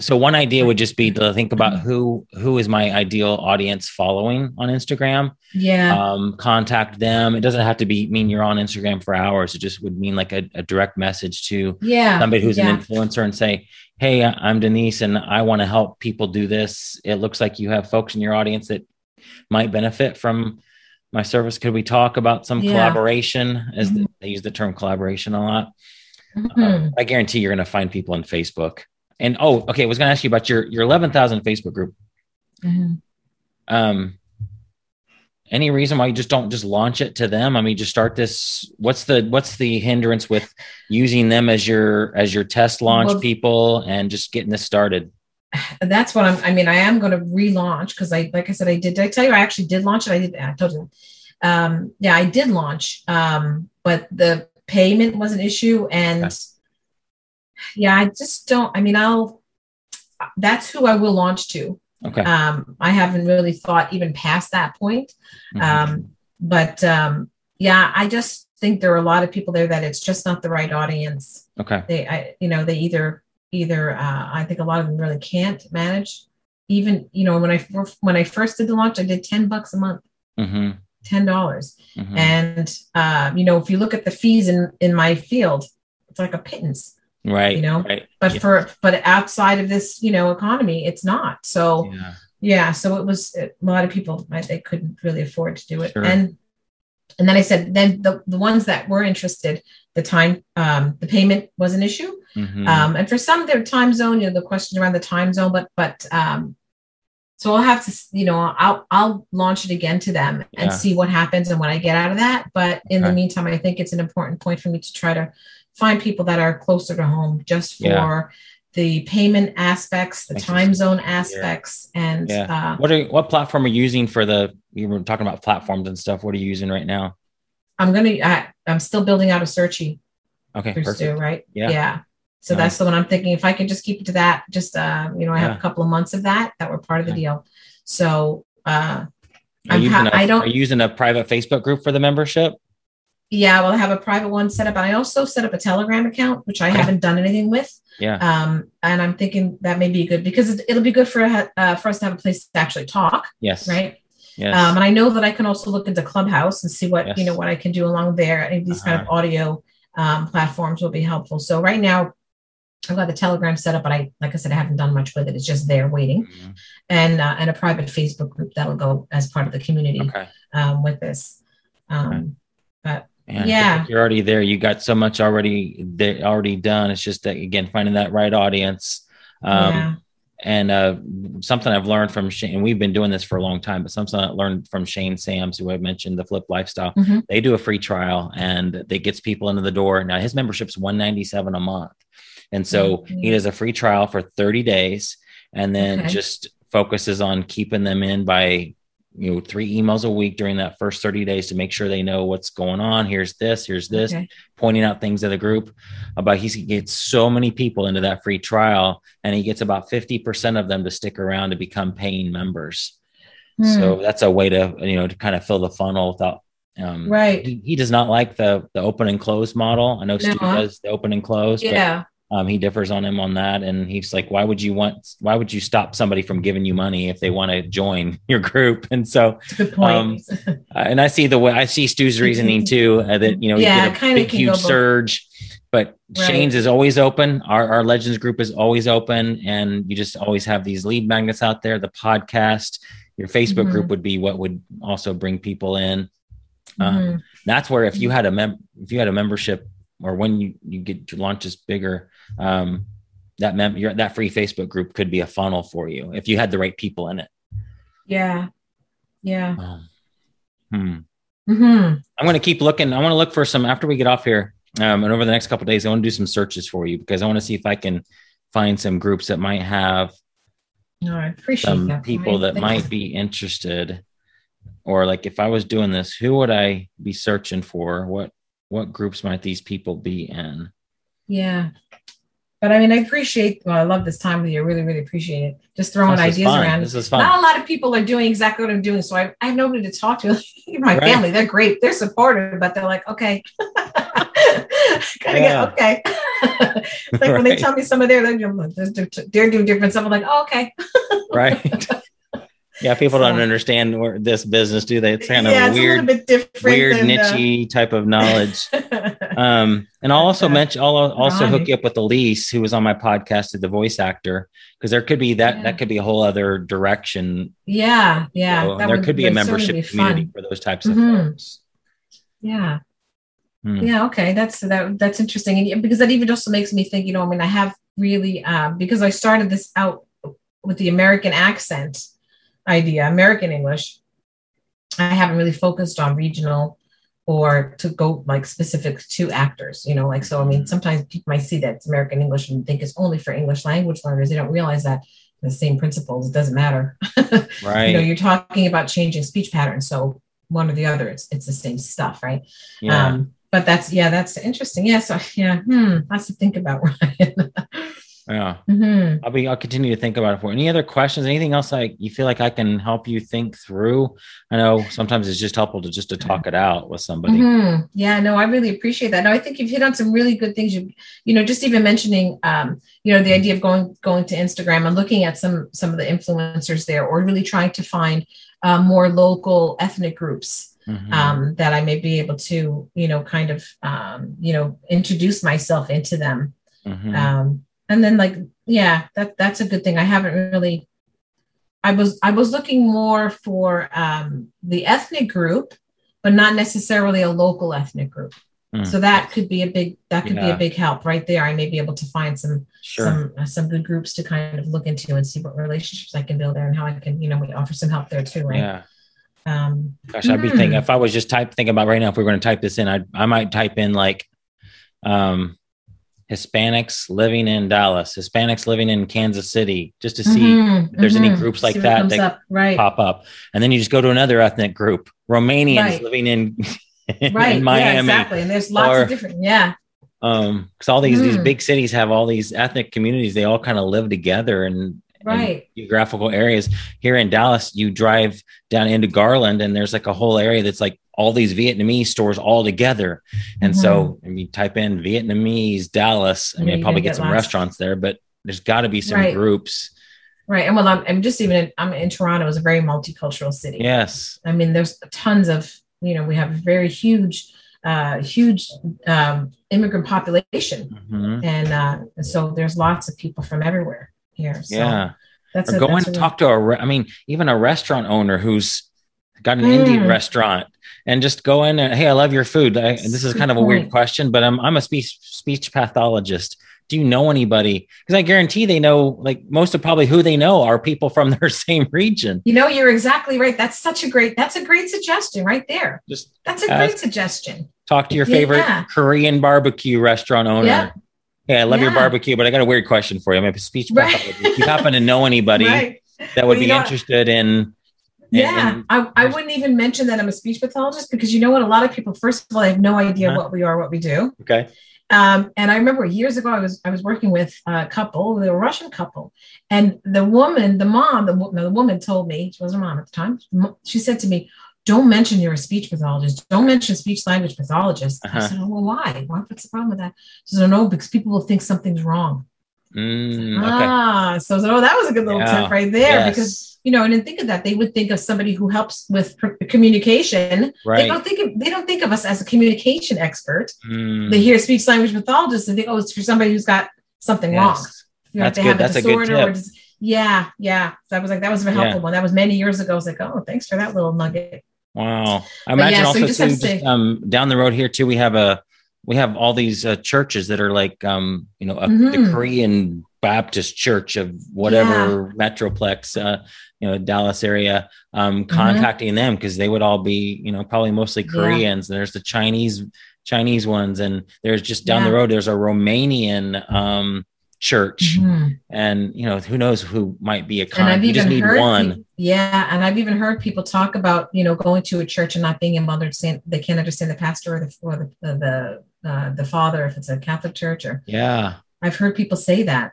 so one idea would just be to think about who who is my ideal audience following on Instagram. yeah. um, contact them. It doesn't have to be mean you're on Instagram for hours. It just would mean like a, a direct message to yeah. somebody who's yeah. an influencer and say, Hey, I'm Denise and I want to help people do this. It looks like you have folks in your audience that might benefit from my service. Could we talk about some Yeah. collaboration as Mhm. they use the term collaboration a lot? Mhm. Um, I guarantee you're going to find people on Facebook. And oh, okay. I was going to ask you about your, your 11,000 Facebook group. Mhm. um any reason why you just don't just launch it to them i mean just start this what's the what's the hindrance with using them as your as your test launch Well- people and just getting this started That's what I'm. I mean, I am going to relaunch because I, like I said, I did. Did I tell you I actually did launch it? I did. I told you. Um, yeah, I did launch, um, but the payment was an issue, and Okay. yeah, I just don't. I mean, I'll. That's who I will launch to. okay Um, I haven't really thought even past that point. Mhm. Um, but um, yeah, I just think there are a lot of people there that it's just not the right audience. okay They, I, you know, they either either uh, I think a lot of them really can't manage. Even you know when I when I first did the launch, I did ten bucks a month, hmm ten dollars, hmm and uh, you know if you look at the fees in in my field, it's like a pittance. right you know, right But Yeah. for but outside of this you know economy, it's not. So yeah yeah so it was a lot of people they couldn't really afford to do it Sure. and and then i said then the, the ones that were interested the time um, the payment was an issue Mhm. um, and for some their time zone you know the question around the time zone but but um, so i'll have to you know i'll i'll launch it again to them and Yeah. see what happens and what i get out of that but in the meantime i think it's an important point for me to try to find people that are closer to home just for Yeah. The payment aspects the Makes time zone aspects and Yeah. uh, what are what platform are you using for the you were talking about platforms and stuff what are you using right now I'm gonna. I, I'm still building out a Searchie okay perfect Stu, right? Yeah. Yeah. So Nice. that's the one I'm thinking. If I could just keep it to that, just uh, you know, I have Yeah. a couple of months of that that were part of the deal. So uh, I'm ha- a, I don't- are you using a private facebook group for the membership yeah, well, I have a private one set up. I also set up a Telegram account, which I Okay. haven't done anything with. yeah Um, and I'm thinking that may be good because it, it'll be good for uh, for us to have a place to actually talk, yes right? yes Um, and I know that I can also look into Clubhouse and see what Yes. you know what I can do along there. Any of these kind of Uh-huh. audio um, platforms will be helpful. So right now, I've got the Telegram set up, but I like I said, I haven't done much with it. It's just there waiting, Mhm. and uh, and a private Facebook group that'll go as part of the community okay um, with this. Um, but Man, Yeah. you're already there. You got so much already there, already done. It's just that again, finding that right audience. Um, yeah, And uh, something I've learned from Shane, and we've been doing this for a long time, but something I learned from Shane Sams, who I mentioned, the Flip Lifestyle. Mhm. They do a free trial, and that gets people into the door. Now his membership's one ninety seven a month, and so Mhm. he does a free trial for thirty days, and then Okay. just focuses on keeping them in by you know three emails a week during that first 30 days to make sure they know what's going on here's this here's this Okay. pointing out things to the group about he gets so many people into that free trial and he gets about 50% of them to stick around to become paying members so Hmm. that's a way to you know to kind of fill the funnel without um right, he, he does not like the the open and close model i know stu No. does the open and close but yeah, um, he differs on him on that and he's like why would you want why would you stop somebody from giving you money if they want to join [LAUGHS] your group and so good point. um, uh, and I see the way I see Stu's reasoning too uh, that you know Yeah, you get a big huge surge But Right. Shane's is always open. Our, our Legends group is always open. And you just always have these lead magnets out there. The podcast, your Facebook Mhm. group would be what would also bring people in. Um, Mhm. that's where if you had a mem if you had a membership or when you, you get your launches bigger, um, that mem your, that free Facebook group could be a funnel for you if you had the right people in it. Yeah. Yeah. Um, hmm. hmm I'm going to keep looking. I want to look for some after we get off here, um, and over the next couple days, I want to do some searches for you because I want to see if I can find some groups that might have No, I appreciate some that. people that Thanks. might be interested. Or like if I was doing this, who would I be searching for? What what groups might these people be in? Yeah. But I mean, I appreciate, well, I love this time of the year. Really, really appreciate it. Just throwing This is ideas around. This is fun. Not a lot of people are doing exactly what I'm doing. So I, I have nobody to talk to. [LAUGHS] My Right. family, they're great. They're supportive, but they're like, okay. [LAUGHS] Gotta Yeah. get, okay. [LAUGHS] like when they tell me some of their, they're, doing- they're doing different stuff. I'm like, oh, okay. right? Yeah, people don't understand where this business, do they? It's kind of yeah, a weird, bit different. weird, than, uh, nichey type of knowledge. [LAUGHS] Um, and I'll also mention, I'll also Right. hook you up with Elise, who was on my podcast, as the voice actor, because there could be that Yeah. that could be a whole other direction. yeah, yeah. So there would- could be a membership be community for those types of Mhm. folks. Yeah. Hmm. Yeah, okay, that's that that's interesting, and because that even also makes me think. You know, I mean, I have really um, because I started this out with the American accent idea, American English. I haven't really focused on regional or to go like specific to actors. You know, like so. I mean, sometimes people might see that it's American English and think it's only for English language learners. They don't realize that the same principles. It doesn't matter. [LAUGHS] Right. You know, you're talking about changing speech patterns, so one or the other, it's it's the same stuff, right? yeah. Um, but that's yeah, that's interesting. Yeah, so yeah, hmm, lots to think about, [LAUGHS] Ryan. Yeah. hmm I'll be. I'll continue to think about it for. Any other questions? Anything else? Like you feel like I can help you think through? I know sometimes it's just helpful to just to talk it out with somebody. Mhm. Yeah, no, I really appreciate that. No, I think you've hit on some really good things. You, you know, just even mentioning, um, you know, the idea of going going to Instagram and looking at some some of the influencers there, or really trying to find uh, more local ethnic groups Mhm. um, that I may be able to, you know, kind of, um, you know, introduce myself into them. Mhm. um and then like yeah that that's a good thing i haven't really i was i was looking more for um the ethnic group but not necessarily a local ethnic group Mm. so that could be a big that could be a big help right there i may be able to find some sure. some uh, some good groups to kind of look into and see what relationships i can build there and how i can you know we offer some help there too right Yeah. um Gosh, I'd be Hmm. thinking if I was just type thinking about right now, if we were going to type this in, I I might type in like um Hispanics living in Dallas, Hispanics living in Kansas City, just to see mhm, if there's any mhm. groups like that that up. right pop up. And then you just go to another ethnic group, Romanians Right. living in, [LAUGHS] in right yeah Miami. exactly and there's lots or- of different yeah Um, because all these these Hmm. big cities have all these ethnic communities, they all kind of live together and right geographical areas. Here in Dallas, you drive down into Garland, and there's like a whole area that's like all these Vietnamese stores all together. And so, if you type in Vietnamese Dallas, I Mm-hmm. Yeah, mean, probably get get some restaurants there, but there's got to be some Right. groups. Right. And well, I'm, I'm just even in, I'm in Toronto is a very multicultural city. Yes. I mean, there's tons of, you know, we have a very huge, uh, huge um, immigrant population. Mhm. And uh, so there's lots of people from everywhere here. So Yeah. That's Or a, go and talk to a, re- I mean, even a restaurant owner who's got an Mm. Indian restaurant and just go in and, hey, I love your food. I, this is kind of a weird question, but I'm, I'm a speech, speech pathologist. Do you know anybody? Because I guarantee they know, like most of probably who they know are people from their [LAUGHS] same region. You know, you're exactly right. That's such a great, that's a great suggestion right there. Just That's a Uh, great suggestion. talk to your Yeah. favorite Korean barbecue restaurant owner. Yeah. Hey, I love your barbecue, but I got a weird question for you. I'm a speech pathologist. If you happen to know [LAUGHS] anybody Right. that would Well, be interested in, Yeah, in- I, I wouldn't even mention that I'm a speech pathologist because you know what? A lot of people, first of all, they have no idea Uh-huh. what we are, what we do. okay. Um, and I remember years ago, I was I was working with a couple, they were a Russian couple, and the woman, the mom, the, wo- the woman told me she was a mom at the time. She said to me, "Don't mention you're a speech pathologist. Don't mention speech language pathologist." I Uh-huh. said, "Oh, well, why? Why? What's the problem with that?" She said, "Oh, no, because people will think something's wrong." Mm, okay. Ah, so, so oh, that was a good little Yeah. tip right there Yes. because you know, I didn't think of that. They would think of somebody who helps with pr- communication. They don't think of, they don't think of us as a communication expert. Mm, They hear speech language pathologist and think, oh, it's for somebody who's got something wrong. You know, if That's they good. have That's a good disorder or dis- yeah, yeah. So I was like, that was a helpful Yeah. one. That was many years ago. I was like, oh, thanks for that little nugget. Wow. I But imagine yeah, so also just to just, um, down the road here too, we have a we have all these uh, churches that are like um, you know, a, the Mhm. Korean Baptist Church of whatever metroplex, uh, you know, Dallas area, um, contacting them because they would all be, you know, probably mostly Mm-hmm. Yeah. Koreans. There's the Chinese Chinese ones, and there's just down the road. There's a Romanian um, church, Mhm. and you know, who knows who might be a And con. I've You just even need heard, one. pe- yeah, and I've even heard people talk about you know going to a church and not being able to understand. They can't understand the pastor or the or the the uh, the father if it's a Catholic church. Or Yeah. I've heard people say that.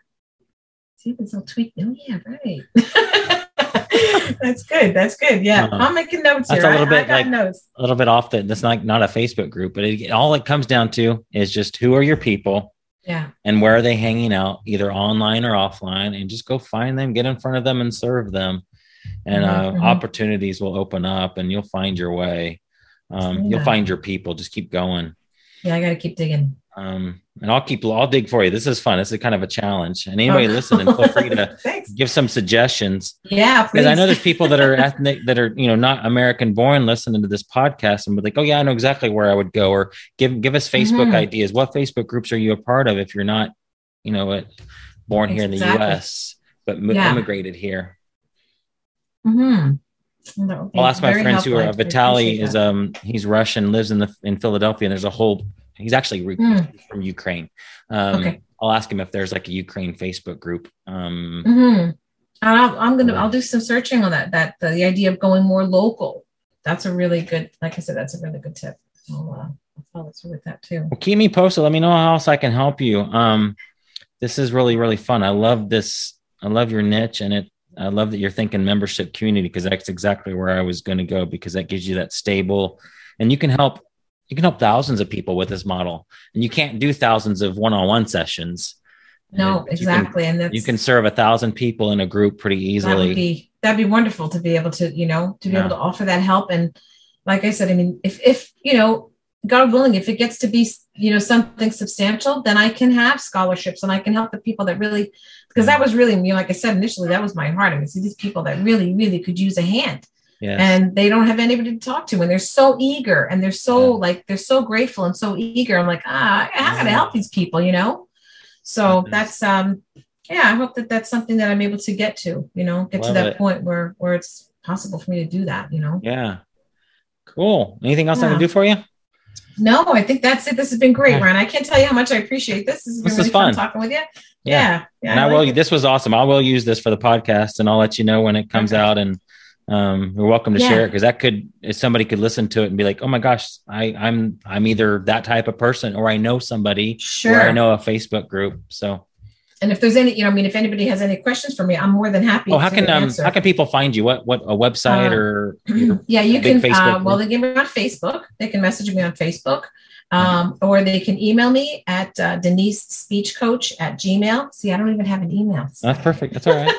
See, this will tweet. Oh yeah, right. [LAUGHS] that's good. That's good. Yeah. I'm making notes That's here. a little I- bit I like- notes. a little bit off the that's not not a Facebook group, but it, all it comes down to is just who are your people Yeah, and where are they hanging out, either online or offline, and just go find them, get in front of them, and serve them, and uh, Mhm, mhm. opportunities will open up, and you'll find your way. Um, You'll find your people. Just keep going. Yeah. I got to keep digging. Um, and I'll keep I'll dig for you. This is fun. This is kind of a challenge. And anybody Oh. listening, feel free to [LAUGHS] give some suggestions Yeah, because I know there's people that are [LAUGHS] ethnic that are you know not American born listening to this podcast and be like, oh yeah, I know exactly where I would go. Or give give us Facebook Mhm. ideas. What Facebook groups are you a part of if you're not, you know, born here in the. U.S. but Yeah. immigrated here? hmm I'll ask my friends who are Vitali is um he's Russian, lives in the in Philadelphia, and there's a whole he's actually re- Mm. from Ukraine. Um, Okay. I'll ask him if there's like a Ukraine Facebook group. Um, hmm I'll, I'm gonna. I'll do some searching on that. That the, idea of going more local. That's a really good. Like I said, that's a really good tip. I'll, uh, I'll follow through with that too. Well, keep me posted. Let me know how else I can help you. Um, this is really, really fun. I love this. I love your niche and it. I love that you're thinking membership community because that's exactly where I was going to go because that gives you that stable and you can help, you can help thousands of people with this model and you can't do thousands of one-on-one sessions. No, you can- exactly, and that's You can serve a thousand people in a group pretty that would easily. be that'd be wonderful to be able to you know to be Yeah. able to offer that help and like I said, I mean, if if you know. God willing, if it gets to be, you know, something substantial, then I can have scholarships and I can help the people that really, because that was really, me. like I said initially, that was my heart. I mean, see these people that really, really could use a hand. And they don't have anybody to talk to and they're so eager and they're so Yeah. like they're so grateful and so eager i'm like ah i gotta Yeah. help these people you know so Yes. that's um yeah i hope that that's something that i'm able to get to you know get Love to that it. point where where it's possible for me to do that you know yeah. Cool. Anything else I can do for you? No i think that's it this has been great Yeah. ryan i can't tell you how much i appreciate this this has been This is really fun. fun. talking with you yeah yeah, and I, like will. it. This was awesome. I will use this for the podcast, and I'll let you know when it comes Okay. out. And um, you're welcome to Yeah. share it because that could, if somebody could listen to it and be like, "Oh my gosh, I, I'm I'm either that type of person, or I know somebody, sure or I know a Facebook group." So, and if there's any you know i mean if anybody has any questions for me i'm more than happy oh, how can um, how can people find you? What what a website Uh, or [CLEARS THROAT] yeah, you can. Facebook Uh, well, they can me on Facebook. They can message me on Facebook, um, or they can email me at uh, Denise Speech Coach at Gmail. See, I don't even have an email. that's perfect. That's all right.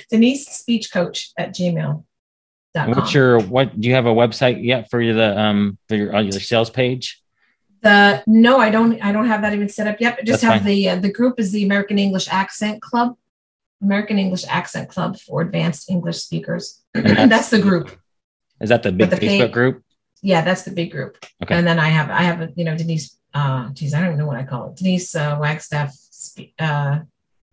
[LAUGHS] Denise Speech Coach at Gmail. What's your what? Do you have a website yet for the um for your, uh, your sales page? The no? I don't. I don't have that even set up yet. But just That's have fine. the uh, the group is the American English Accent Club. American English Accent Club for advanced English speakers. [CLEARS THROAT] that's- that's the group. Is that the big the Facebook group? Yeah, that's the big group. Okay. And then I have I have you know Denise. Uh, geez, I don't even know what I call it. Denise uh, Wagstaff spe- uh,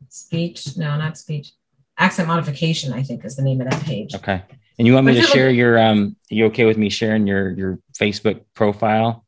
speech. No, not speech. Accent modification. I think is the name of that page. Okay. And you want me But to share look- your um? Are you okay with me sharing your your Facebook profile?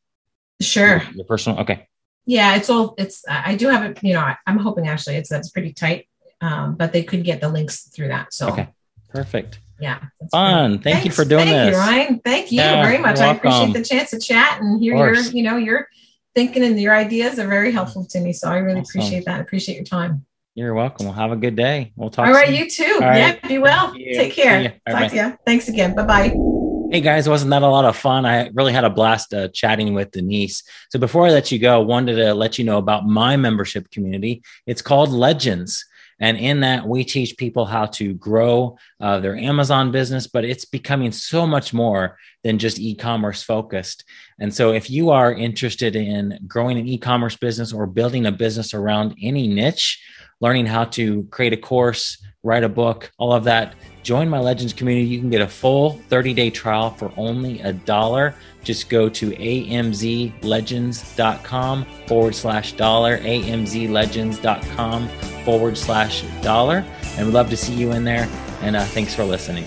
Sure. Your, your personal. Okay. Yeah, it's all. It's I do have it. You know, I, I'm hoping actually it's that's pretty tight. Um, but they could get the links through that. So Okay. Perfect. yeah, Fun. Thank you for doing Thank this. you, Ryan. Thank you Yeah, very much. I appreciate the chance to chat and hear your, you know, your thinking and your ideas are very helpful to me. So I really Awesome. appreciate that. I appreciate your time. You're welcome. Well, have a good day. We'll talk. All right, soon. you too. All right. yeah, be well. Take care. Talk Bye-bye. to you. Thanks again. Bye bye. Hey guys, wasn't that a lot of fun? I really had a blast uh, chatting with Denise. So before I let you go, wanted to let you know about my membership community. It's called Legends. And in that, we teach people how to grow uh, their Amazon business, but it's becoming so much more than just e commerce focused. And so, if you are interested in growing an e commerce business or building a business around any niche, learning how to create a course, write a book, all of that, join my Legends community. You can get a full 30 day trial for only a dollar. Just go to amzlegends.com forward slash dollar, amzlegends.com forward slash dollar. And we'd love to see you in there. And uh, thanks for listening.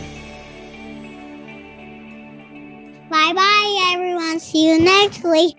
Bye bye, everyone. See you next week.